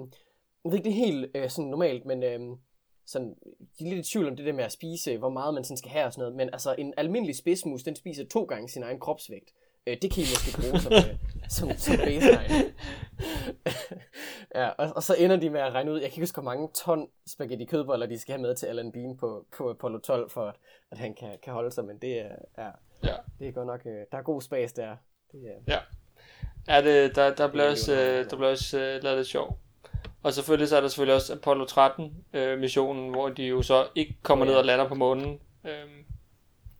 jeg ved ikke, det er helt øh, sådan normalt, men øhm, sådan, de er lidt i tvivl om det der med at spise, hvor meget man sådan skal have og sådan noget. Men altså, en almindelig spidsmus, den spiser to gange sin egen kropsvægt. Øh, det kan I måske bruge som, øh, som, som baseline. ja, og, og, så ender de med at regne ud, jeg kan ikke huske, hvor mange ton spaghetti kødboller, de skal have med til Alan Bean på, på Apollo 12, for at, at han kan, kan holde sig. Men det er, ja, Ja. det er godt nok, øh, der er god spas der. Det er, Ja, det, der, der bliver er også, øh, ja. der bliver også øh, lavet lidt sjov. Og selvfølgelig så er der selvfølgelig også Apollo 13 øh, missionen, hvor de jo så ikke kommer Ja. ned og lander på månen. Øh,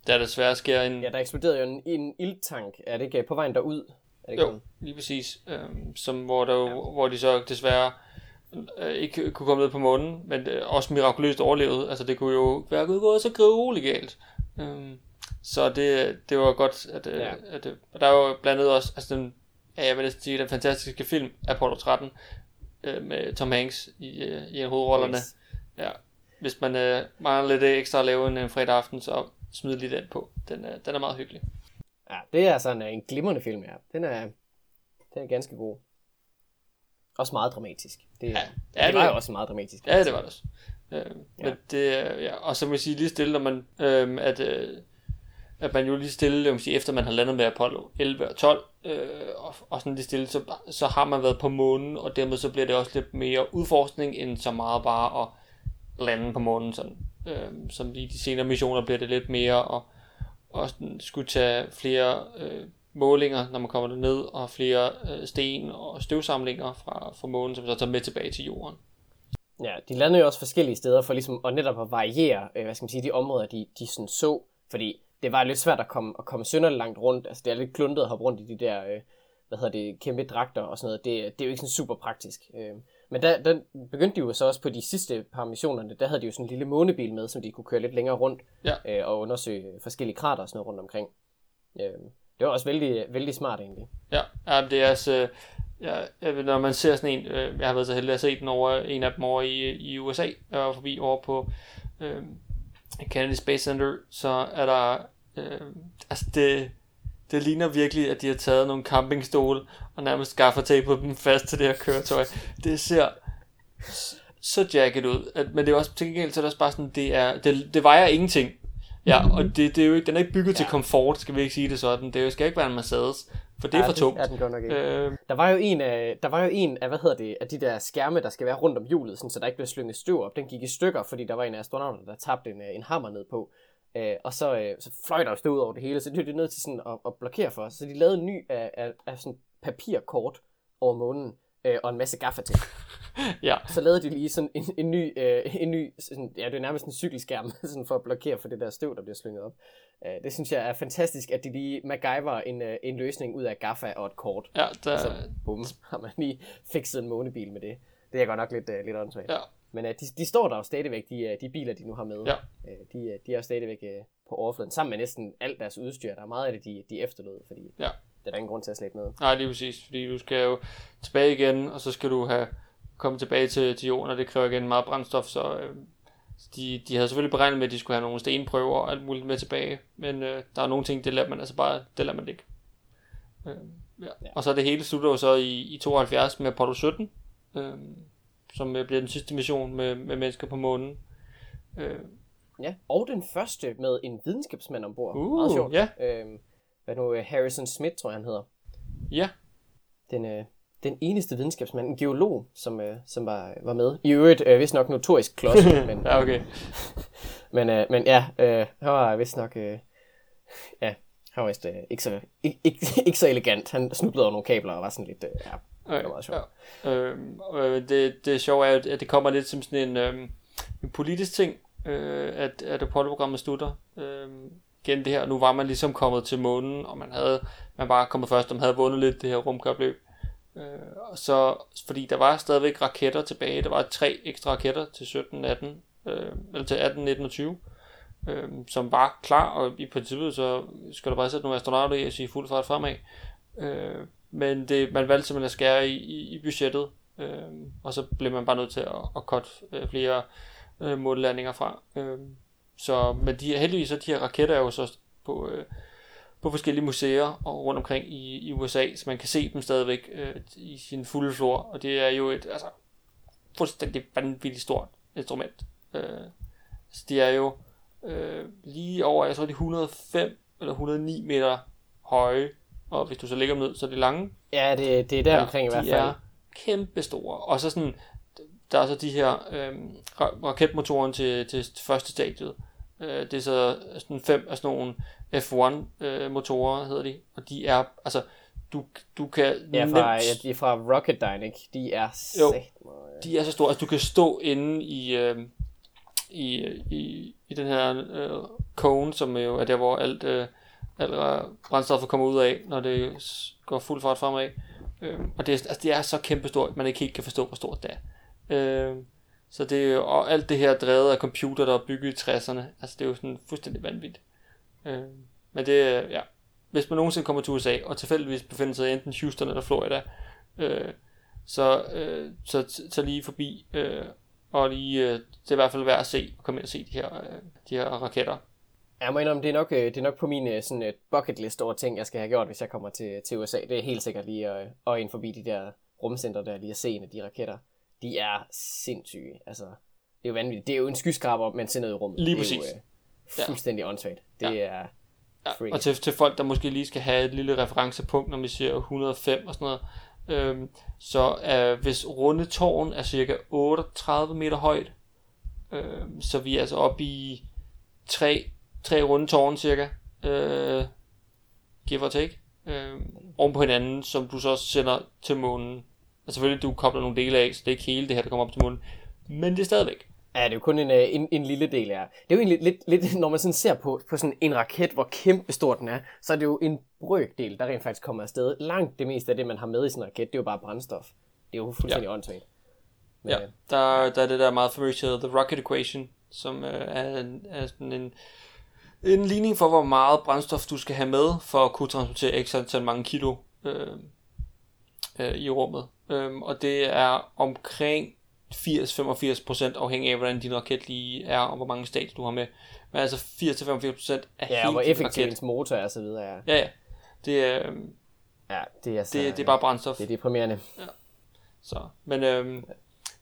der desværre sker en... ja, der eksploderede jo en, en ildtank. Er det ikke på vejen derud? Er det Jo, sådan? lige præcis. Øh, som, hvor, der jo, hvor de så desværre øh, ikke kunne komme ned på månen, men øh, også mirakuløst overlevede. Altså det kunne jo være gået så grueligt galt. Øhm, så det, det var godt, at, øh, Ja. at øh, og der er jo blandt andet også, altså den, ja, jeg vil næsten sige, den fantastiske film, Apollo 13, øh, med Tom Hanks i, øh, i en hovedrollerne. Yes. Ja. Hvis man øh, mangler lidt ekstra at lave en, en fredag aften, så smid lige den på. Den er, den er meget hyggelig. Ja, det er sådan en glimrende film, ja. Den er, den er ganske god. Også meget dramatisk. Det, ja, Ja, det, var jo også meget dramatisk. Ja, det var det også. Øh, ja. Men det, ja. Og så må jeg sige lige stille, når man, øh, at, øh, at man jo lige stille, jeg sige, efter man har landet med Apollo 11 og 12, øh, og, og sådan lige stille, så, så har man været på månen, og dermed så bliver det også lidt mere udforskning, end så meget bare at lande på månen. Sådan. Øh, som i de senere missioner bliver det lidt mere, at, og sådan skulle tage flere øh, målinger, når man kommer ned og flere øh, sten og støvsamlinger fra, fra månen, som så tager med tilbage til jorden. Ja, de landede jo også forskellige steder for ligesom at netop at variere, øh, hvad skal man sige, de områder, de, de sådan så, fordi det var lidt svært at komme, at komme synderligt langt rundt, altså det er lidt kluntet at hoppe rundt i de der, øh, hvad hedder det, kæmpe dragter og sådan noget, det, det er jo ikke sådan super praktisk. Øh, men der, der begyndte de jo så også på de sidste par missionerne, der havde de jo sådan en lille månebil med, som de kunne køre lidt længere rundt Ja. øh, og undersøge forskellige krater og sådan noget rundt omkring. Øh, det var også vældig, vældig smart egentlig. Ja, ja det er altså, ja, når man ser sådan en, øh, jeg har været så heldig at se den over, en af dem over i, i USA, var forbi over på øh, Kennedy Space Center, så er der, øh, altså det, det ligner virkelig, at de har taget nogle campingstole og nærmest gaffertapet dem fast til det her køretøj. Det ser så jacket ud, at, men det er også til gengæld, så er det også bare sådan, det, er, det, det vejer ingenting. Ja, og det, det er jo ikke, den er ikke bygget ja. til komfort, skal vi ikke sige det sådan. Det skal ikke være en Mercedes, for det er Ja, for tungt. Det er den godt nok ikke. Øh, Der var jo en af, der var jo en af, hvad hedder det, af de der skærme, der skal være rundt om hjulet, sådan, så der ikke bliver slynget støv op. Den gik i stykker, fordi der var en af astronauterne, der tabte en, øh, en hammer ned på. Øh, og så, øh, så fløj der jo støv ud over det hele, så det de nødt til sådan at, at blokere for os. Så de lavede en ny af, af, af sådan papirkort over månen, øh, og en masse gaffatape. ja, Så lavede de lige sådan en, en ny, øh, en ny sådan, ja, det er nærmest en cykelskærm, sådan for at blokere for det der støv, der bliver slynget op. Øh, det synes jeg er fantastisk, at de lige MacGyver en, øh, en løsning ud af gaffa og et kort. ja, der, Så bum, har man lige fikset en månebil med det. Det er godt nok lidt, uh, lidt åndssvagt. ja, Men uh, de, de står der jo stadigvæk, de, uh, de biler, de nu har med. Ja. Uh, de, uh, de er jo stadigvæk uh, på overfladen, sammen med næsten alt deres udstyr. Der er meget af det, de, de efterlod, fordi Ja. Det er der ingen grund til at slæbe med. nej, lige præcis, fordi du skal jo tilbage igen, og så skal du have komme tilbage til, til jorden, og det kræver igen meget brændstof, så øh, de, de havde selvfølgelig beregnet med, at de skulle have nogle stenprøver og alt muligt med tilbage, men øh, der er nogle ting, det lader man altså bare, det lader man ikke. Øh, ja. Ja. Og så er det hele slutter jo så i, i 72 med Apollo 17, øh, som øh, bliver den sidste mission med, med mennesker på månen. Øh, Ja, og den første med en videnskabsmand ombord. Uh, Meget sjovt. ja. Øhm, hvad nu, øh, Harrison Smith, tror jeg, han hedder. ja, Den, øh, den eneste videnskabsmand, en geolog, som, øh, som var, var med. I øvrigt, øh, vist nok notorisk klods, men, ja, okay. Men, øh, men ja, øh, han var vist nok... Øh, ja, han var vist øh, ikke, så, ikke, ikke, ikke så elegant. Han snublede over nogle kabler og var sådan lidt... Øh, ja, det var meget sjovt. Ja. Øhm, øh, det, det sjove er, at det kommer lidt som sådan en, øhm, en politisk ting, øh, at, at Apollo-programmet slutter. Øhm, gennem det her, nu var man ligesom kommet til månen, og man havde man var kommet først, og man havde vundet lidt det her rumkapløb. Øh, og så, fordi der var stadigvæk raketter tilbage, der var tre ekstra raketter til 17, 18, øh, eller til 18, 19 og 20, øh, som var klar, og i princippet så skal der bare sætte nogle astronauter i og sige fuld fart fremad. Øh, men det, man valgte simpelthen at skære i, i, i budgettet, øh, og så blev man bare nødt til at, at cut øh, flere øh, månelandinger fra. Øh, så, men de, heldigvis så de her raketter er jo så på, øh, på forskellige museer og rundt omkring i, i USA, så man kan se dem stadigvæk øh, i sin fulde flor, og det er jo et altså, fuldstændig vanvittigt stort instrument. Øh, så de er jo øh, lige over, jeg tror de er 105 eller 109 meter høje, og hvis du så lægger dem ned, så er de lange. Ja, det, det er der ja, omkring i hvert de fald. er kæmpe store. Og så sådan, der er så de her øh, raketmotoren til, til første stadiet. Øh, det er så sådan fem af sådan nogle F1 øh, motorer, hedder de. Og de er, altså, du, du kan Ja, fra, nemt, ja, de er fra Rocketdyne, ikke? De er Jo. øh, de er så store, altså du kan stå inde i, øh, i, i, i den her øh, cone, som jo er der, hvor alt, øh, alt øh, brændstoffet kommer ud af, når det går fuld fart fremad. Øh, og det er, altså, det er så kæmpestort, man ikke helt kan forstå, hvor stort det er. Øh, så det er jo, og alt det her drevet af computer, der er bygget i 60'erne. Altså det er jo sådan fuldstændig vanvittigt. Øh, men det er, ja. Hvis man nogensinde kommer til USA, og tilfældigvis befinder sig i enten Houston eller Florida, øh, så, øh, så, så lige forbi, øh, og lige, øh, det er i hvert fald værd at se, og komme ind og se de her, øh, de her raketter. Jeg må indrømme, det er nok, øh, det er nok på min øh, sådan, et bucket list over ting, jeg skal have gjort, hvis jeg kommer til, til USA. Det er helt sikkert lige at, at ind forbi de der rumcenter der, lige at se en af de raketter. De er sindssyge. Altså, det er jo vanvittigt. Det er jo en skyskraber, man sender ud i rummet. Lige det er præcis. Jo, øh, fuldstændig ja. åndssvagt. Det Ja. er Ja, og til, til folk, der måske lige skal have et lille referencepunkt, når vi siger 105 og sådan noget, øhm, så øh, hvis rundetårn er cirka 38 meter højt, øhm, så vi er altså oppe i tre, tre rundetårn cirka, øh, give or take, øh, oven på hinanden, som du så sender til månen. Altså selvfølgelig, du kobler nogle dele af, så det er ikke hele det her, der kommer op til månen, men det er stadigvæk. Ja, det er jo kun en, øh, en, en lille del af det. er jo egentlig lidt, lidt, når man sådan ser på, på sådan en raket, hvor kæmpe stor den er, så er det jo en brøkdel, der rent faktisk kommer afsted. Langt det meste af det, man har med i sådan en raket, det er jo bare brændstof. Det er jo fuldstændig ja. åndssvagt. Men, Ja, øh, der, der er det der meget famøse The Rocket Equation, som øh, er, en, er sådan en, en ligning for, hvor meget brændstof du skal have med, for at kunne transportere x antal mange kilo øh, øh, i rummet. Øh, og det er omkring 80-85% afhængig af, hvordan din raket lige er, og hvor mange stadier du har med. Men altså 80-85% af ja, og hele hvor din effektiv raket. ens motor er og så videre. Ja, Ja, ja. Det er, øh, ja det, er så, det, det er bare brændstof. det er deprimerende. Så, men, øhm,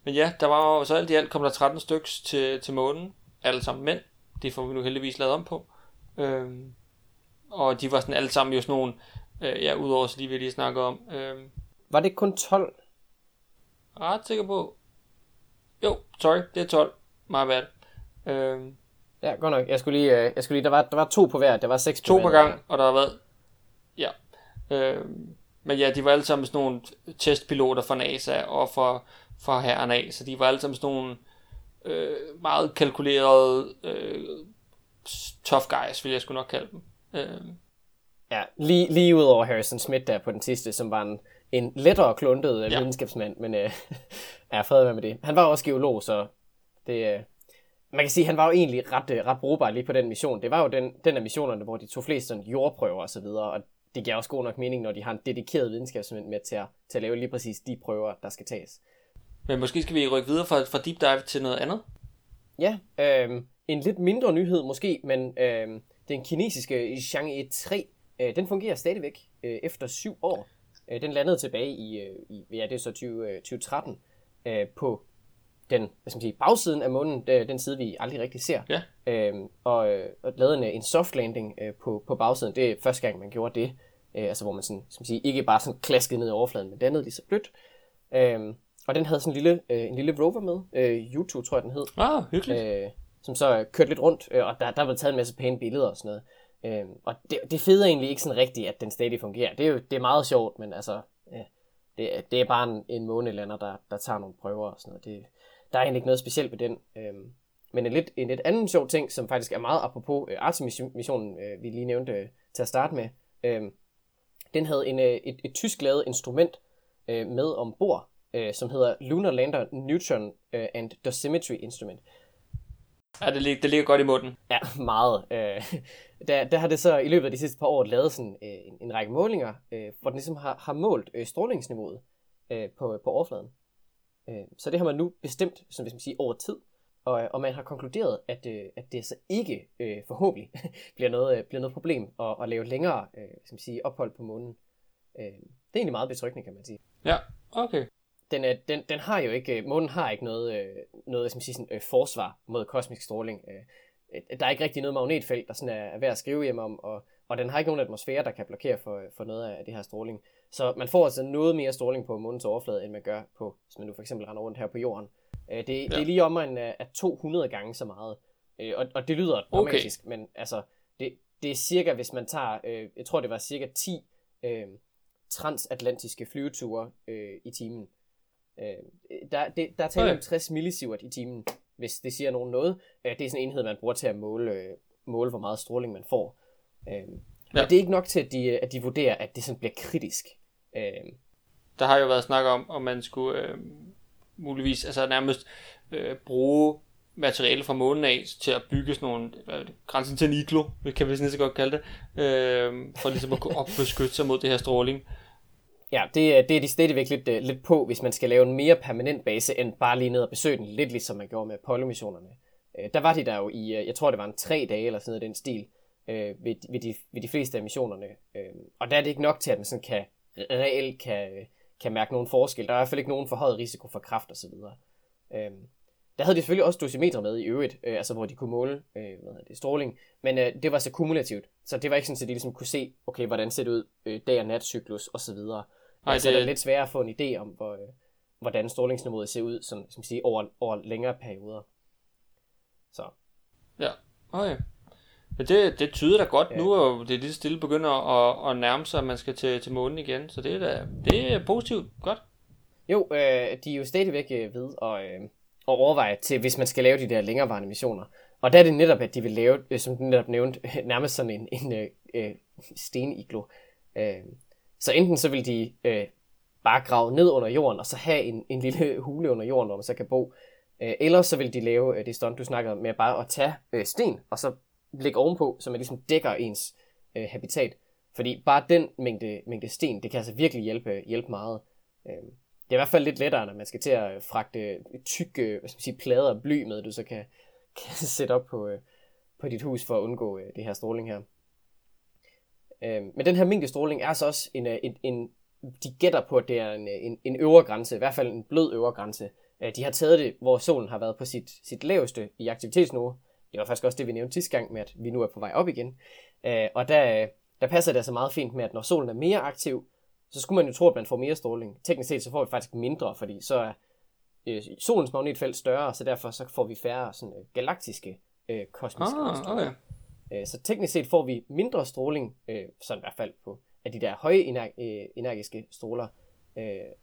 men ja, der var jo, så alt i alt kom der 13 styks til, til månen, alle sammen mænd. Det får vi nu heldigvis lavet om på. Øhm, og de var sådan alle sammen jo sådan nogle, øh, ja, udover så lige vi lige snakke om. Øhm, Var det kun 12? ret sikker på. Jo, sorry, det er 12. Meget bad. Øhm, Ja, godt nok. Jeg skulle lige, øh, jeg skulle lige der, var, der var to på hver, der var seks på to per gang, og der har været, ja. Øhm, men ja, de var alle sammen sådan nogle testpiloter fra NASA og fra, fra herren af, så de var alle sammen sådan nogle øh, meget kalkulerede øh, tough guys, vil jeg sgu nok kalde dem. Øh, Ja, lige, lige ud over Harrison Smith der på den sidste, som var en, en lettere kluntet ja. Ja. videnskabsmand, men øh, ja, fred være med det. Han var også geolog, så det, øh, man kan sige, at han var jo egentlig ret, øh, ret brugbar lige på den mission. Det var jo den, den af missionerne, hvor de tog flest sådan jordprøver og så videre, og det giver også god nok mening, når de har en dedikeret videnskabsmand med til at, til at lave lige præcis de prøver, der skal tages. men måske skal vi rykke videre fra, fra deep dive til noget andet. Ja, øh, en lidt mindre nyhed måske, men øh, den kinesiske Chang'e 3, øh, den fungerer stadigvæk øh, efter syv år. Øh, den landede tilbage i, øh, i ja, det er så 20, øh, 2013 øh, på den hvad skal man sige, bagsiden af månen, øh, den side vi aldrig rigtig ser. Ja. Øh, og, øh, og lavede en, en soft landing øh, på, på bagsiden. Det er første gang, man gjorde det. Øh, altså hvor man sådan, skal man sige, ikke bare sådan klaskede ned i overfladen, men dannede lige så blødt. Øh, og den havde sådan en lille, øh, en lille rover med. Øh, YouTube tror jeg den hed Ah, hyggeligt. øh, som så kørte lidt rundt, øh, og der, der er blevet taget en masse pæne billeder og sådan noget. Øh, og det, det fede er egentlig ikke sådan rigtigt, at den stadig fungerer. Det er jo det er meget sjovt, men altså, ja, det, er- det er bare en, en månelander, der, der tager nogle prøver og sådan noget. Det, der er egentlig ikke noget specielt ved den. Øh, men en lidt, en lidt anden sjov ting, som faktisk er meget apropos øh, Artemis-missionen, øh, vi lige nævnte øh, til at starte med, øh, den havde en, øh, et, et tysk lavet instrument øh, med ombord, øh, som hedder Lunar Lander Neutron øh, and Dosimetry Instrument. Ja, det, lig- det ligger godt i munden. Ja, meget. Øh, der, der har det så i løbet af de sidste par år lavet sådan øh, en, en række målinger, øh, hvor den ligesom har, har målt øh, strålingsniveauet øh, på, på overfladen. Øh, så det har man nu bestemt, som hvis man siger, over tid. Og, og man har konkluderet, at, øh, at det så ikke øh, forhåbentlig bliver noget, øh, bliver noget problem at, at lave længere øh, man sige, ophold på månen. Øh, det er egentlig meget betryggende, kan man sige Ja, okay. den, er, den, den har jo ikke, månen har ikke noget, øh, noget som siger, sådan, øh, forsvar mod kosmisk stråling. Øh, der er ikke rigtig noget magnetfelt, der sådan er, er værd at skrive hjem om, og, og den har ikke nogen atmosfære, der kan blokere for, for noget af det her stråling. Så man får altså noget mere stråling på månens overflade, end man gør på, hvis man nu for eksempel render rundt her på jorden. Øh, det, ja. det er lige om en af 200 gange så meget. Øh, og, og det lyder dramatisk, okay. men altså, det, det er cirka, hvis man tager, øh, jeg tror det var cirka 10 øh, transatlantiske flyveture øh, i timen. Øh, der, det, der er tale om Okay. 60 millisievert i timen, hvis det siger nogen noget. Øh, det er sådan en enhed, man bruger til at måle, øh, måle hvor meget stråling man får. Øh, ja. Men det er ikke nok til, at de, at de vurderer, at det sådan bliver kritisk. Øh, Der har jo været snak om, om man skulle, øh, muligvis altså nærmest øh, bruge materiale fra månen af til at bygge sådan nogle, hvad det, grænsen til en iglo, kan vi sådan så godt kalde det, øh, for ligesom at kunne opbeskytte sig mod det her stråling. Ja, det, det er de stadigvæk lidt, øh, lidt på, hvis man skal lave en mere permanent base, end bare lige ned og besøge den, lidt ligesom man gjorde med Apollo-missionerne. Øh, der var de der jo i, øh, jeg tror det var en tre dage eller sådan noget den stil, ved, ved, de, ved de fleste af missionerne. Og der er det ikke nok til, at man sådan kan, reelt kan, kan mærke nogen forskel. Der er i hvert fald ikke nogen forhøjet risiko for kræft osv. Der havde de selvfølgelig også dosimeter med i øvrigt, øh, altså hvor de kunne måle øh, hvad hedder det, stråling, men øh, det var så kumulativt, så det var ikke sådan, at de ligesom kunne se, okay, hvordan ser det ud øh, dag- og natcyklus osv. Nej, Nej, så det det- er lidt sværere at få en idé om, hvor, øh, hvordan strålingsniveauet ser ud sådan, som sige, over, over længere perioder. Så Ja, okay. Men det, det tyder da godt. Ja. Nu er jo det lige så stille begynder at, at nærme sig, at man skal til, til månen igen. Så det er da det er positivt. Godt. jo, øh, de er jo stadigvæk øh, ved at, øh, at overveje til, hvis man skal lave de der længerevarende missioner. Og der er det netop, at de vil lave, øh, som du netop nævnte, nærmest sådan en, en øh, steniglo. Øh, så enten så vil de øh, bare grave ned under jorden, og så have en, en lille hule under jorden, hvor man så kan bo. Øh, eller så vil de lave øh, det stunt, du snakkede om, med bare at tage øh, sten, og så lægge ovenpå, så man ligesom dækker ens øh, habitat. Fordi bare den mængde, mængde sten, det kan altså virkelig hjælpe, hjælpe meget. Øh, det er i hvert fald lidt lettere, når man skal til at fragte tykke øh, hvad skal man sige, plader og bly med, du så kan, kan sætte op på, øh, på dit hus for at undgå øh, det her stråling her. Øh, men den her mængde stråling er så også en, øh, en, en de gætter på, at det er en, øh, en, en øvre grænse, i hvert fald en blød øvre grænse. Øh, De har taget det, hvor solen har været på sit, sit laveste i aktivitetsniveau. Det var faktisk også det, vi nævnte sidste gang med, at vi nu er på vej op igen. Øh, Og der, der passer det altså meget fint med, at når solen er mere aktiv, så skulle man jo tro, at man får mere stråling. Teknisk set så får vi faktisk mindre, fordi så er øh, solens magnetfelt større, så derfor så får vi færre sådan, øh, galaktiske øh, kosmiske Ah, stråler. okay. Øh, Så teknisk set får vi mindre stråling, øh, sådan i hvert fald på, af de der høje øh, energiske stråler,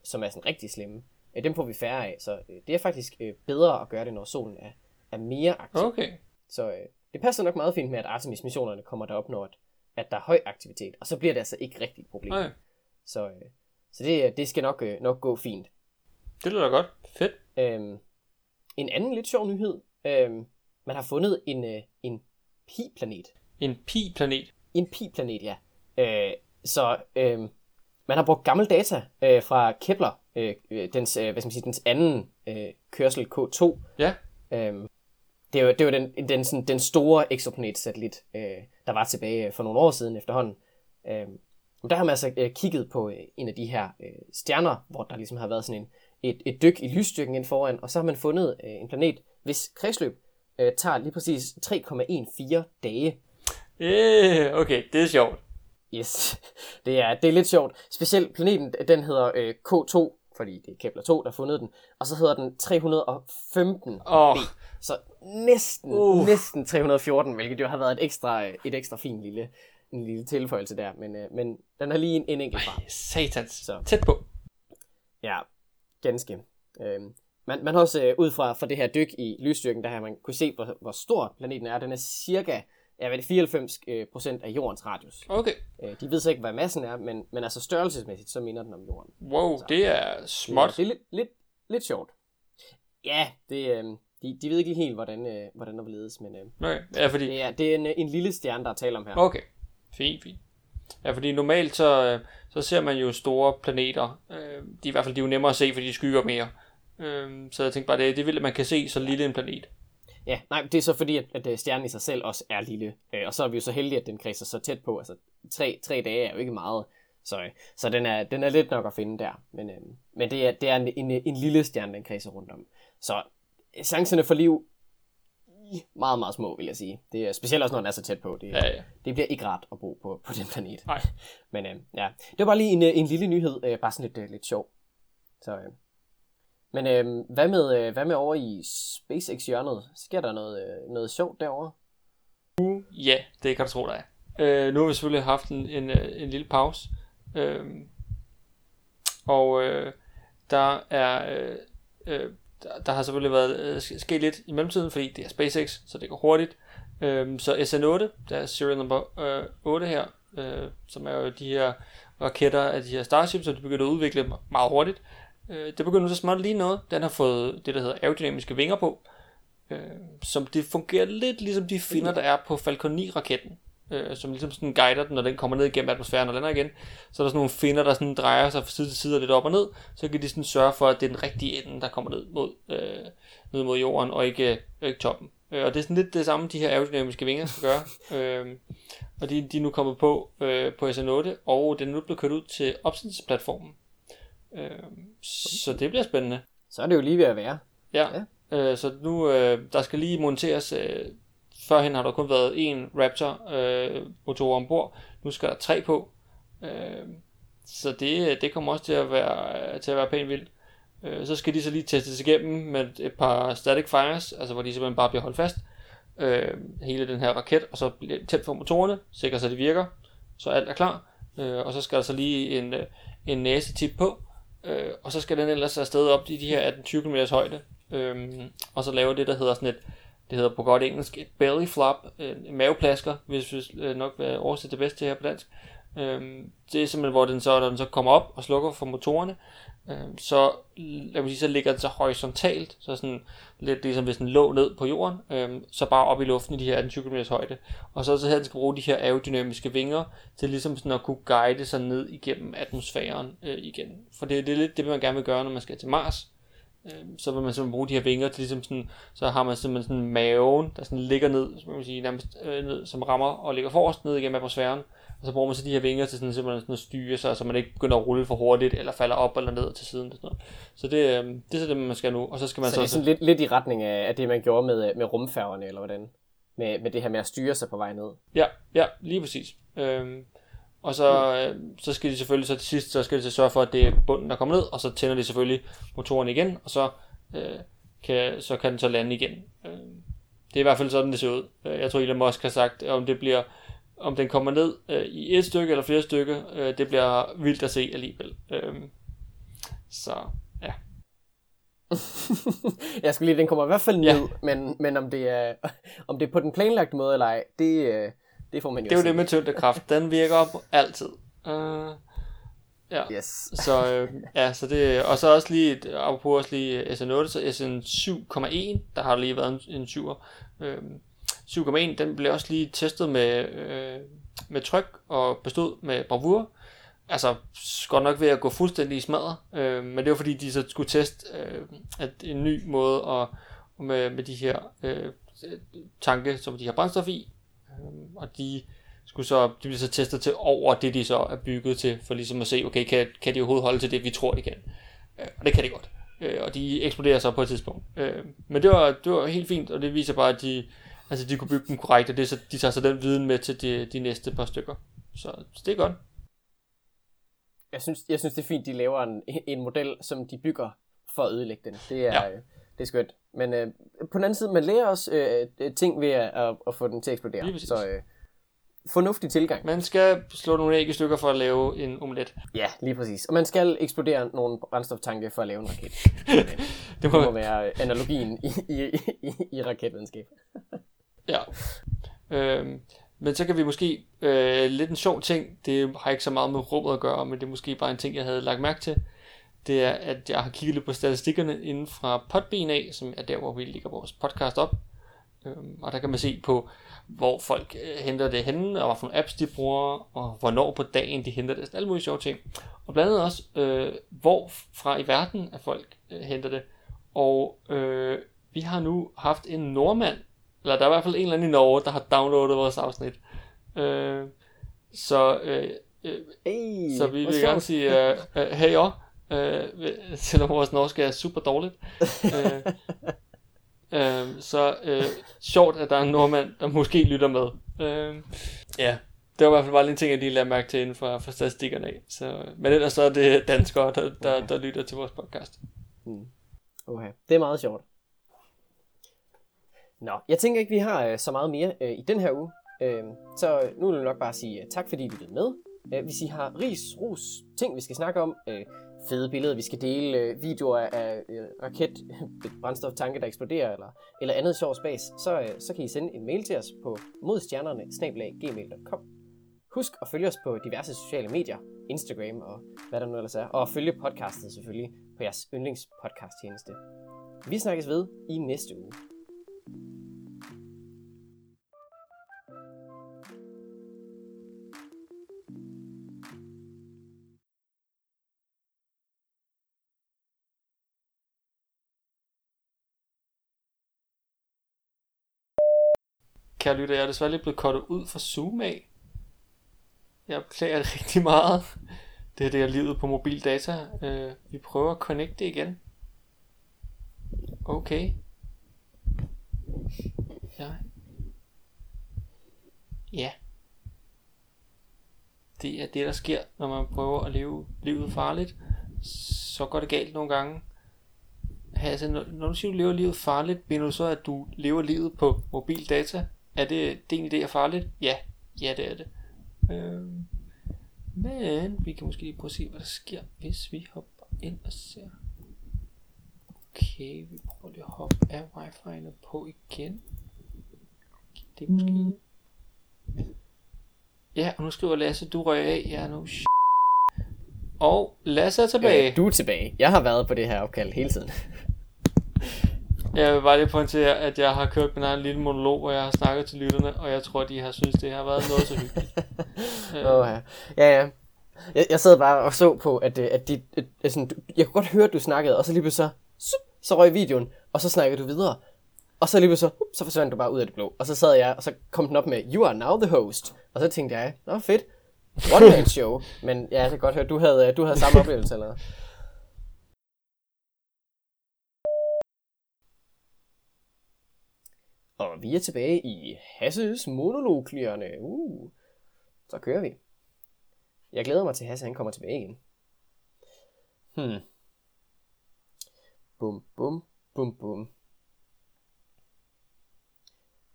som er sådan rigtig slemme. Dem får vi færre af, så det er faktisk bedre at gøre det, når solen er, er mere aktiv. Okay. Så det passer nok meget fint med, at Artemis-missionerne kommer derop, når at, der er høj aktivitet, og så bliver det altså ikke rigtig et problem. okay. Så, så det, det skal nok, nok gå fint. Det lyder da godt. Fedt. Øhm, en anden lidt sjov nyhed. Øhm, man har fundet en, en pi-planet. En pi-planet. En pi-planet, ja. Øh, så øh, man har brugt gammel data øh, fra Kepler, øh, øh, dens, øh, hvad skal man sige, dens anden øh, kørsel K2. Ja. Øh, det er jo, det er jo den, den, sådan, den store exoplanet-satellit, øh, der var tilbage for nogle år siden efterhånden. Øh, og der har man altså øh, kigget på øh, en af de her øh, stjerner, hvor der ligesom har været sådan en, et, et dyk i lysstyrken ind foran, og så har man fundet øh, en planet, hvis kredsløb øh, tager lige præcis 3,14 dage. Øh, okay, det er sjovt. Yes, det er, det er lidt sjovt. Specielt planeten, den hedder øh, K2, fordi det er Kepler 2, der har fundet den. Og så hedder den 315 Åh. B. Så næsten, Uh. næsten 314, hvilket jo har været et ekstra, et ekstra fin lille, en lille tilføjelse der. Men, øh, men den er lige en, en enkelt fra. Satans. Så. Tæt på. Ja, ganske. Øhm, man, man har også øh, ud fra, fra det her dyk i lysstyrken, der har man kunne se, hvor, hvor stor planeten er. Den er cirka ja, hvad er det, 94 øh, procent af jordens radius. Okay. Øh, de ved så ikke, hvad massen er, men, men altså størrelsesmæssigt, så minder den om jorden. Wow, det er småt. Det er lidt, lidt, lidt sjovt. Ja, det, øh, de, de ved ikke helt, hvordan, øh, hvordan der vil ledes, men øh, Okay. Ja, fordi... det, er, det er en, en lille stjerne, der er tale om her. Okay. Fint, fint. Ja, fordi normalt så, øh, så ser man jo store planeter. Øh, de er i hvert fald de er jo nemmere at se, fordi de skygger mere. Øh, så jeg tænkte bare, det, det er vildt, at man kan se så lille en planet. Ja, nej, det er så fordi, at, at øh, stjernen i sig selv også er lille. Øh, og så er vi jo så heldige, at den kredser så tæt på. Altså, tre, tre dage er jo ikke meget. Så, øh, så den, er, den er lidt nok at finde der. Men, øh, men det er, det er en, en, en lille stjerne, den kredser rundt om. Så chancerne for liv meget, meget små, vil jeg sige. Det er specielt også, når den er så tæt på. Det, Ja, ja. det bliver ikke rart at bo på, på den planet. Nej. Men øh, ja, det var bare lige en, en lille nyhed, øh, bare sådan lidt, øh, lidt sjov. Så, øh. Men øh, hvad, med, øh, hvad med over i SpaceX-hjørnet? Sker der noget, øh, noget sjovt derovre? Ja, det kan du tro, der er. Øh, nu har vi selvfølgelig haft en, en, øh, en lille pause. Øh, og øh, der er... Øh, øh, der, der har selvfølgelig været øh, sket lidt i mellemtiden, fordi det er SpaceX, så det går hurtigt. Øh, så SN8, der er serial number øh, 8 her, øh, som er jo de her raketter af de her Starship, som de begyndte at udvikle meget hurtigt. Øh, det begynder så småt lige noget. Den har fået det, der hedder aerodynamiske vinger på, øh, som det fungerer lidt ligesom de finder, der er på Falcon 9-raketten øh, som ligesom sådan guider den, når den kommer ned igennem atmosfæren og lander igen. Så er der sådan nogle finder, der sådan drejer sig fra side til side og lidt op og ned, så kan de sådan sørge for, at det er den rigtige ende, der kommer ned mod, øh, ned mod jorden, og ikke, øh, ikke toppen. Øh, og det er sådan lidt det samme, de her aerodynamiske vinger skal gøre. øh, og de, de er nu kommet på øh, på SN8, og den er nu blevet kørt ud til opsendelsesplatformen. Øh, så det bliver spændende. Så er det jo lige ved at være. Ja, ja. Øh, så nu øh, der skal lige monteres øh, Førhen har der kun været en Raptor øh, motor ombord. Nu skal der tre på. Øh, så det, det kommer også til at være, til at være pænt vildt. Øh, så skal de så lige testes igennem med et par static fires, altså hvor de simpelthen bare bliver holdt fast. Øh, hele den her raket, og så tæt for motorerne, sikrer så det virker, så alt er klar. Øh, og så skal der så lige en, en næsetip på, øh, og så skal den ellers afsted op i de her 18-20 km højde, øh, og så lave det, der hedder sådan et det hedder på godt engelsk et belly flop, øh, en maveplasker, hvis vi øh, nok vil oversætte det bedste her på dansk. Øhm, det er simpelthen, hvor den så, når den så kommer op og slukker for motorerne, øhm, så, lad mig sige, så ligger den så horisontalt, så sådan lidt ligesom hvis den lå ned på jorden, øhm, så bare op i luften i de her 18 km højde. Og så, så her den skal bruge de her aerodynamiske vinger til ligesom sådan at kunne guide sig ned igennem atmosfæren øh, igen. For det, det er lidt det, man gerne vil gøre, når man skal til Mars øhm, så vil man simpelthen bruge de her vinger til ligesom sådan, så har man simpelthen sådan maven, der sådan ligger ned, så man sige, nærmest øh, ned, som rammer og ligger forrest ned igennem atmosfæren. Og så bruger man så de her vinger til sådan, simpelthen sådan at styre sig, så man ikke begynder at rulle for hurtigt, eller falder op eller ned til siden. Og sådan noget. Så det, øh, det er så det, man skal nu. Og så skal man så, så, det er sådan lidt, lidt i retning af, af det, man gjorde med, med rumfærgerne, eller hvordan? Med, med det her med at styre sig på vej ned. Ja, ja, lige præcis. Øhm, og så, øh, så skal de selvfølgelig så til sidst, så skal de så sørge for, at det er bunden, der kommer ned, og så tænder de selvfølgelig motoren igen, og så øh, kan, så kan den så lande igen. Øh, det er i hvert fald sådan, det ser ud. Øh, jeg tror, Elon Musk har sagt, om det bliver om den kommer ned øh, i et stykke eller flere stykker, øh, det bliver vildt at se alligevel. Øh, så ja. jeg skulle lige, den kommer i hvert fald ned, ja. men, men om, det er, om det er på den planlagte måde eller ej, det, øh, det får man jo Det er jo det med tyngdekraft. Den virker op altid. Uh, Ja. Yes. Så, øh, ja, så det, og så også lige, apropos også lige SN8, så SN 7,1, der har lige været en, en 7'er. Øh, 7,1, den blev også lige testet med, øh, med tryk og bestod med bravur. Altså, godt nok ved at gå fuldstændig i smadret, øh, men det var fordi, de så skulle teste øh, at en ny måde at, med, med de her øh, tanke, som de har brændstof i, øh, og de skulle så, de bliver så testet til over det, de så er bygget til, for ligesom at se, okay, kan, kan de overhovedet holde til det, vi tror, de kan. Øh, og det kan de godt. Øh, og de eksploderer så på et tidspunkt. Øh, men det var, det var helt fint, og det viser bare, at de, altså, de kunne bygge dem korrekt, og det, så, de tager så den viden med til de, de næste par stykker. Så, så det er godt. Jeg synes, jeg synes, det er fint, de laver en, en model, som de bygger for at ødelægge den. Det er, ja. det er skønt. Men øh, på den anden side, man lærer også øh, ting ved at, at, at få den til at eksplodere. Så, øh, fornuftig tilgang. Man skal slå nogle æg i stykker for at lave en omelet. Ja, lige præcis. Og man skal eksplodere nogle brændstoftanke for at lave en raket. det, må... det må være analogien i, i, i, i raketvidenskab ja. Øhm, men så kan vi måske, øh, lidt en sjov ting, det har ikke så meget med rummet at gøre, men det er måske bare en ting, jeg havde lagt mærke til. Det er, at jeg har kigget lidt på statistikkerne inden fra Podbean af, som er der, hvor vi ligger vores podcast op. Øhm, og der kan man se på, hvor folk øh, henter det henne, og hvad for apps de bruger, og hvornår på dagen de henter det. Alle mulige sjove ting. Og blandt andet også, øh, hvor fra i verden at folk øh, henter det. Og øh, vi har nu haft en nordmand, eller der er i hvert fald en eller anden i Norge, der har downloadet vores afsnit. Øh, så, øh, øh, hey, så vi vil gerne sige, øh, øh, hey og, øh, selvom vores norske er super dårligt. øh, Øh, så øh, sjovt, at der er en nordmand, der måske lytter med. Øh, ja, det var i hvert fald bare en ting, jeg lige lader mærke til inden for, for statistikkerne af. Så, men ellers så er det danskere, der, der, okay. der lytter til vores podcast. Mm. Okay, det er meget sjovt. Nå, jeg tænker ikke, vi har øh, så meget mere øh, i den her uge. Øh, så nu vil jeg nok bare sige øh, tak, fordi I lyttede med. Øh, hvis I har ris, ros, ting, vi skal snakke om, øh, fede billeder, vi skal dele, øh, videoer af øh, raket, brændstoftanke, der eksploderer, eller, eller andet sjovt spas, så, øh, så kan I sende en mail til os på modstjernerne gmail.com. Husk at følge os på diverse sociale medier, Instagram og hvad der nu ellers er, og følge podcastet selvfølgelig på jeres yndlingspodcast tjeneste. Vi snakkes ved i næste uge. Kære lytter, jeg er desværre lige blevet kottet ud fra Zoom af. Jeg beklager rigtig meget. Det er det, jeg livet på mobildata. Uh, øh, vi prøver at connecte igen. Okay. Ja. Ja. Det er det, der sker, når man prøver at leve livet farligt. Så går det galt nogle gange. Altså, når, når du siger, du lever livet farligt, mener du så, at du lever livet på mobildata? Er det, det egentlig det er farligt? Ja, ja det er det. Øhm, men vi kan måske lige prøve at se, hvad der sker, hvis vi hopper ind og ser. Okay, vi prøver lige at hoppe af wifi'en på igen. Det er måske... Ja, og nu skriver Lasse, du røg af. Ja, nu Og Lasse er tilbage. Øh, du er tilbage. Jeg har været på det her opkald hele tiden. Jeg vil bare lige pointere, at jeg har kørt min egen lille monolog, hvor jeg har snakket til lytterne, og jeg tror, de har synes, det har været noget så hyggeligt. oh, ja. ja, ja. Jeg, jeg sad bare og så på, at, øh, at de, at, at sådan, jeg kunne godt høre, at du snakkede, og så lige så, så, så røg videoen, og så snakkede du videre. Og så lige så, så forsvandt du bare ud af det blå. Og så sad jeg, og så kom den op med, you are now the host. Og så tænkte jeg, nå fedt, one man show. Men ja, jeg kan godt høre, du havde, du havde samme oplevelse, eller Og vi er tilbage i Hasses monologklierne. Uh, så kører vi. Jeg glæder mig til, at Hasse han kommer tilbage igen. Hmm. Bum, bum, bum, bum.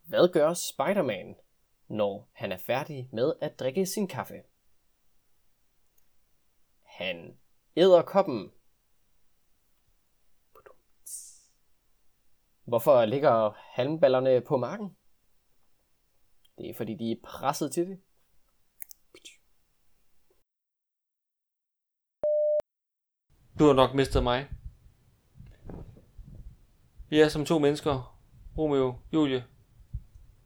Hvad gør Spider-Man, når han er færdig med at drikke sin kaffe? Han æder koppen Hvorfor ligger halmballerne på marken? Det er fordi, de er presset til det. Du har nok mistet mig. Vi er som to mennesker. Romeo, Julie.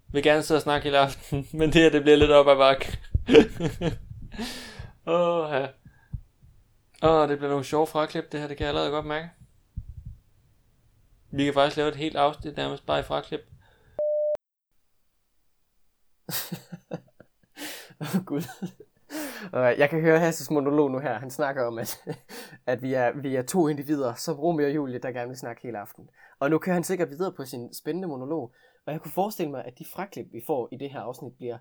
Vi vil gerne sidde og snakke hele aften, men det her det bliver lidt op ad bakke. Åh, ja. Åh, det bliver nogle sjove fraklip, det her, det kan jeg allerede godt mærke. Vi kan faktisk lave et helt afsnit nærmest bare i fraklip. Åh oh, gud. Jeg kan høre Hasses monolog nu her. Han snakker om, at, at vi, er, vi er to individer, som Romeo og Julie, der gerne vil snakke hele aften. Og nu kører han sikkert videre på sin spændende monolog. Og jeg kunne forestille mig, at de fraklip, vi får i det her afsnit, bliver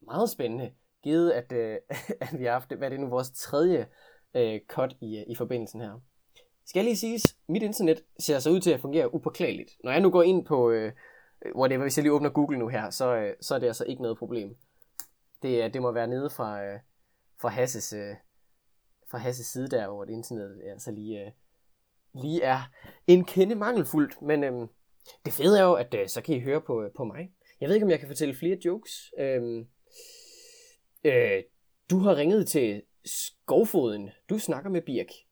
meget spændende. Givet, at, øh, at vi har haft, hvad er det nu, vores tredje øh, cut i, øh, i forbindelsen her. Skal lige siges, mit internet ser så ud til at fungere upåklageligt. Når jeg nu går ind på, øh, whatever, hvis jeg lige åbner Google nu her, så, øh, så er det altså ikke noget problem. Det, det må være nede fra, øh, fra, Hasses, øh, fra Hasses side der, hvor det internet altså lige, øh, lige er en kende mangelfuldt. Men øh, det fede er jo, at øh, så kan I høre på, øh, på mig. Jeg ved ikke, om jeg kan fortælle flere jokes. Øh, øh, du har ringet til Skovfoden. Du snakker med Birk.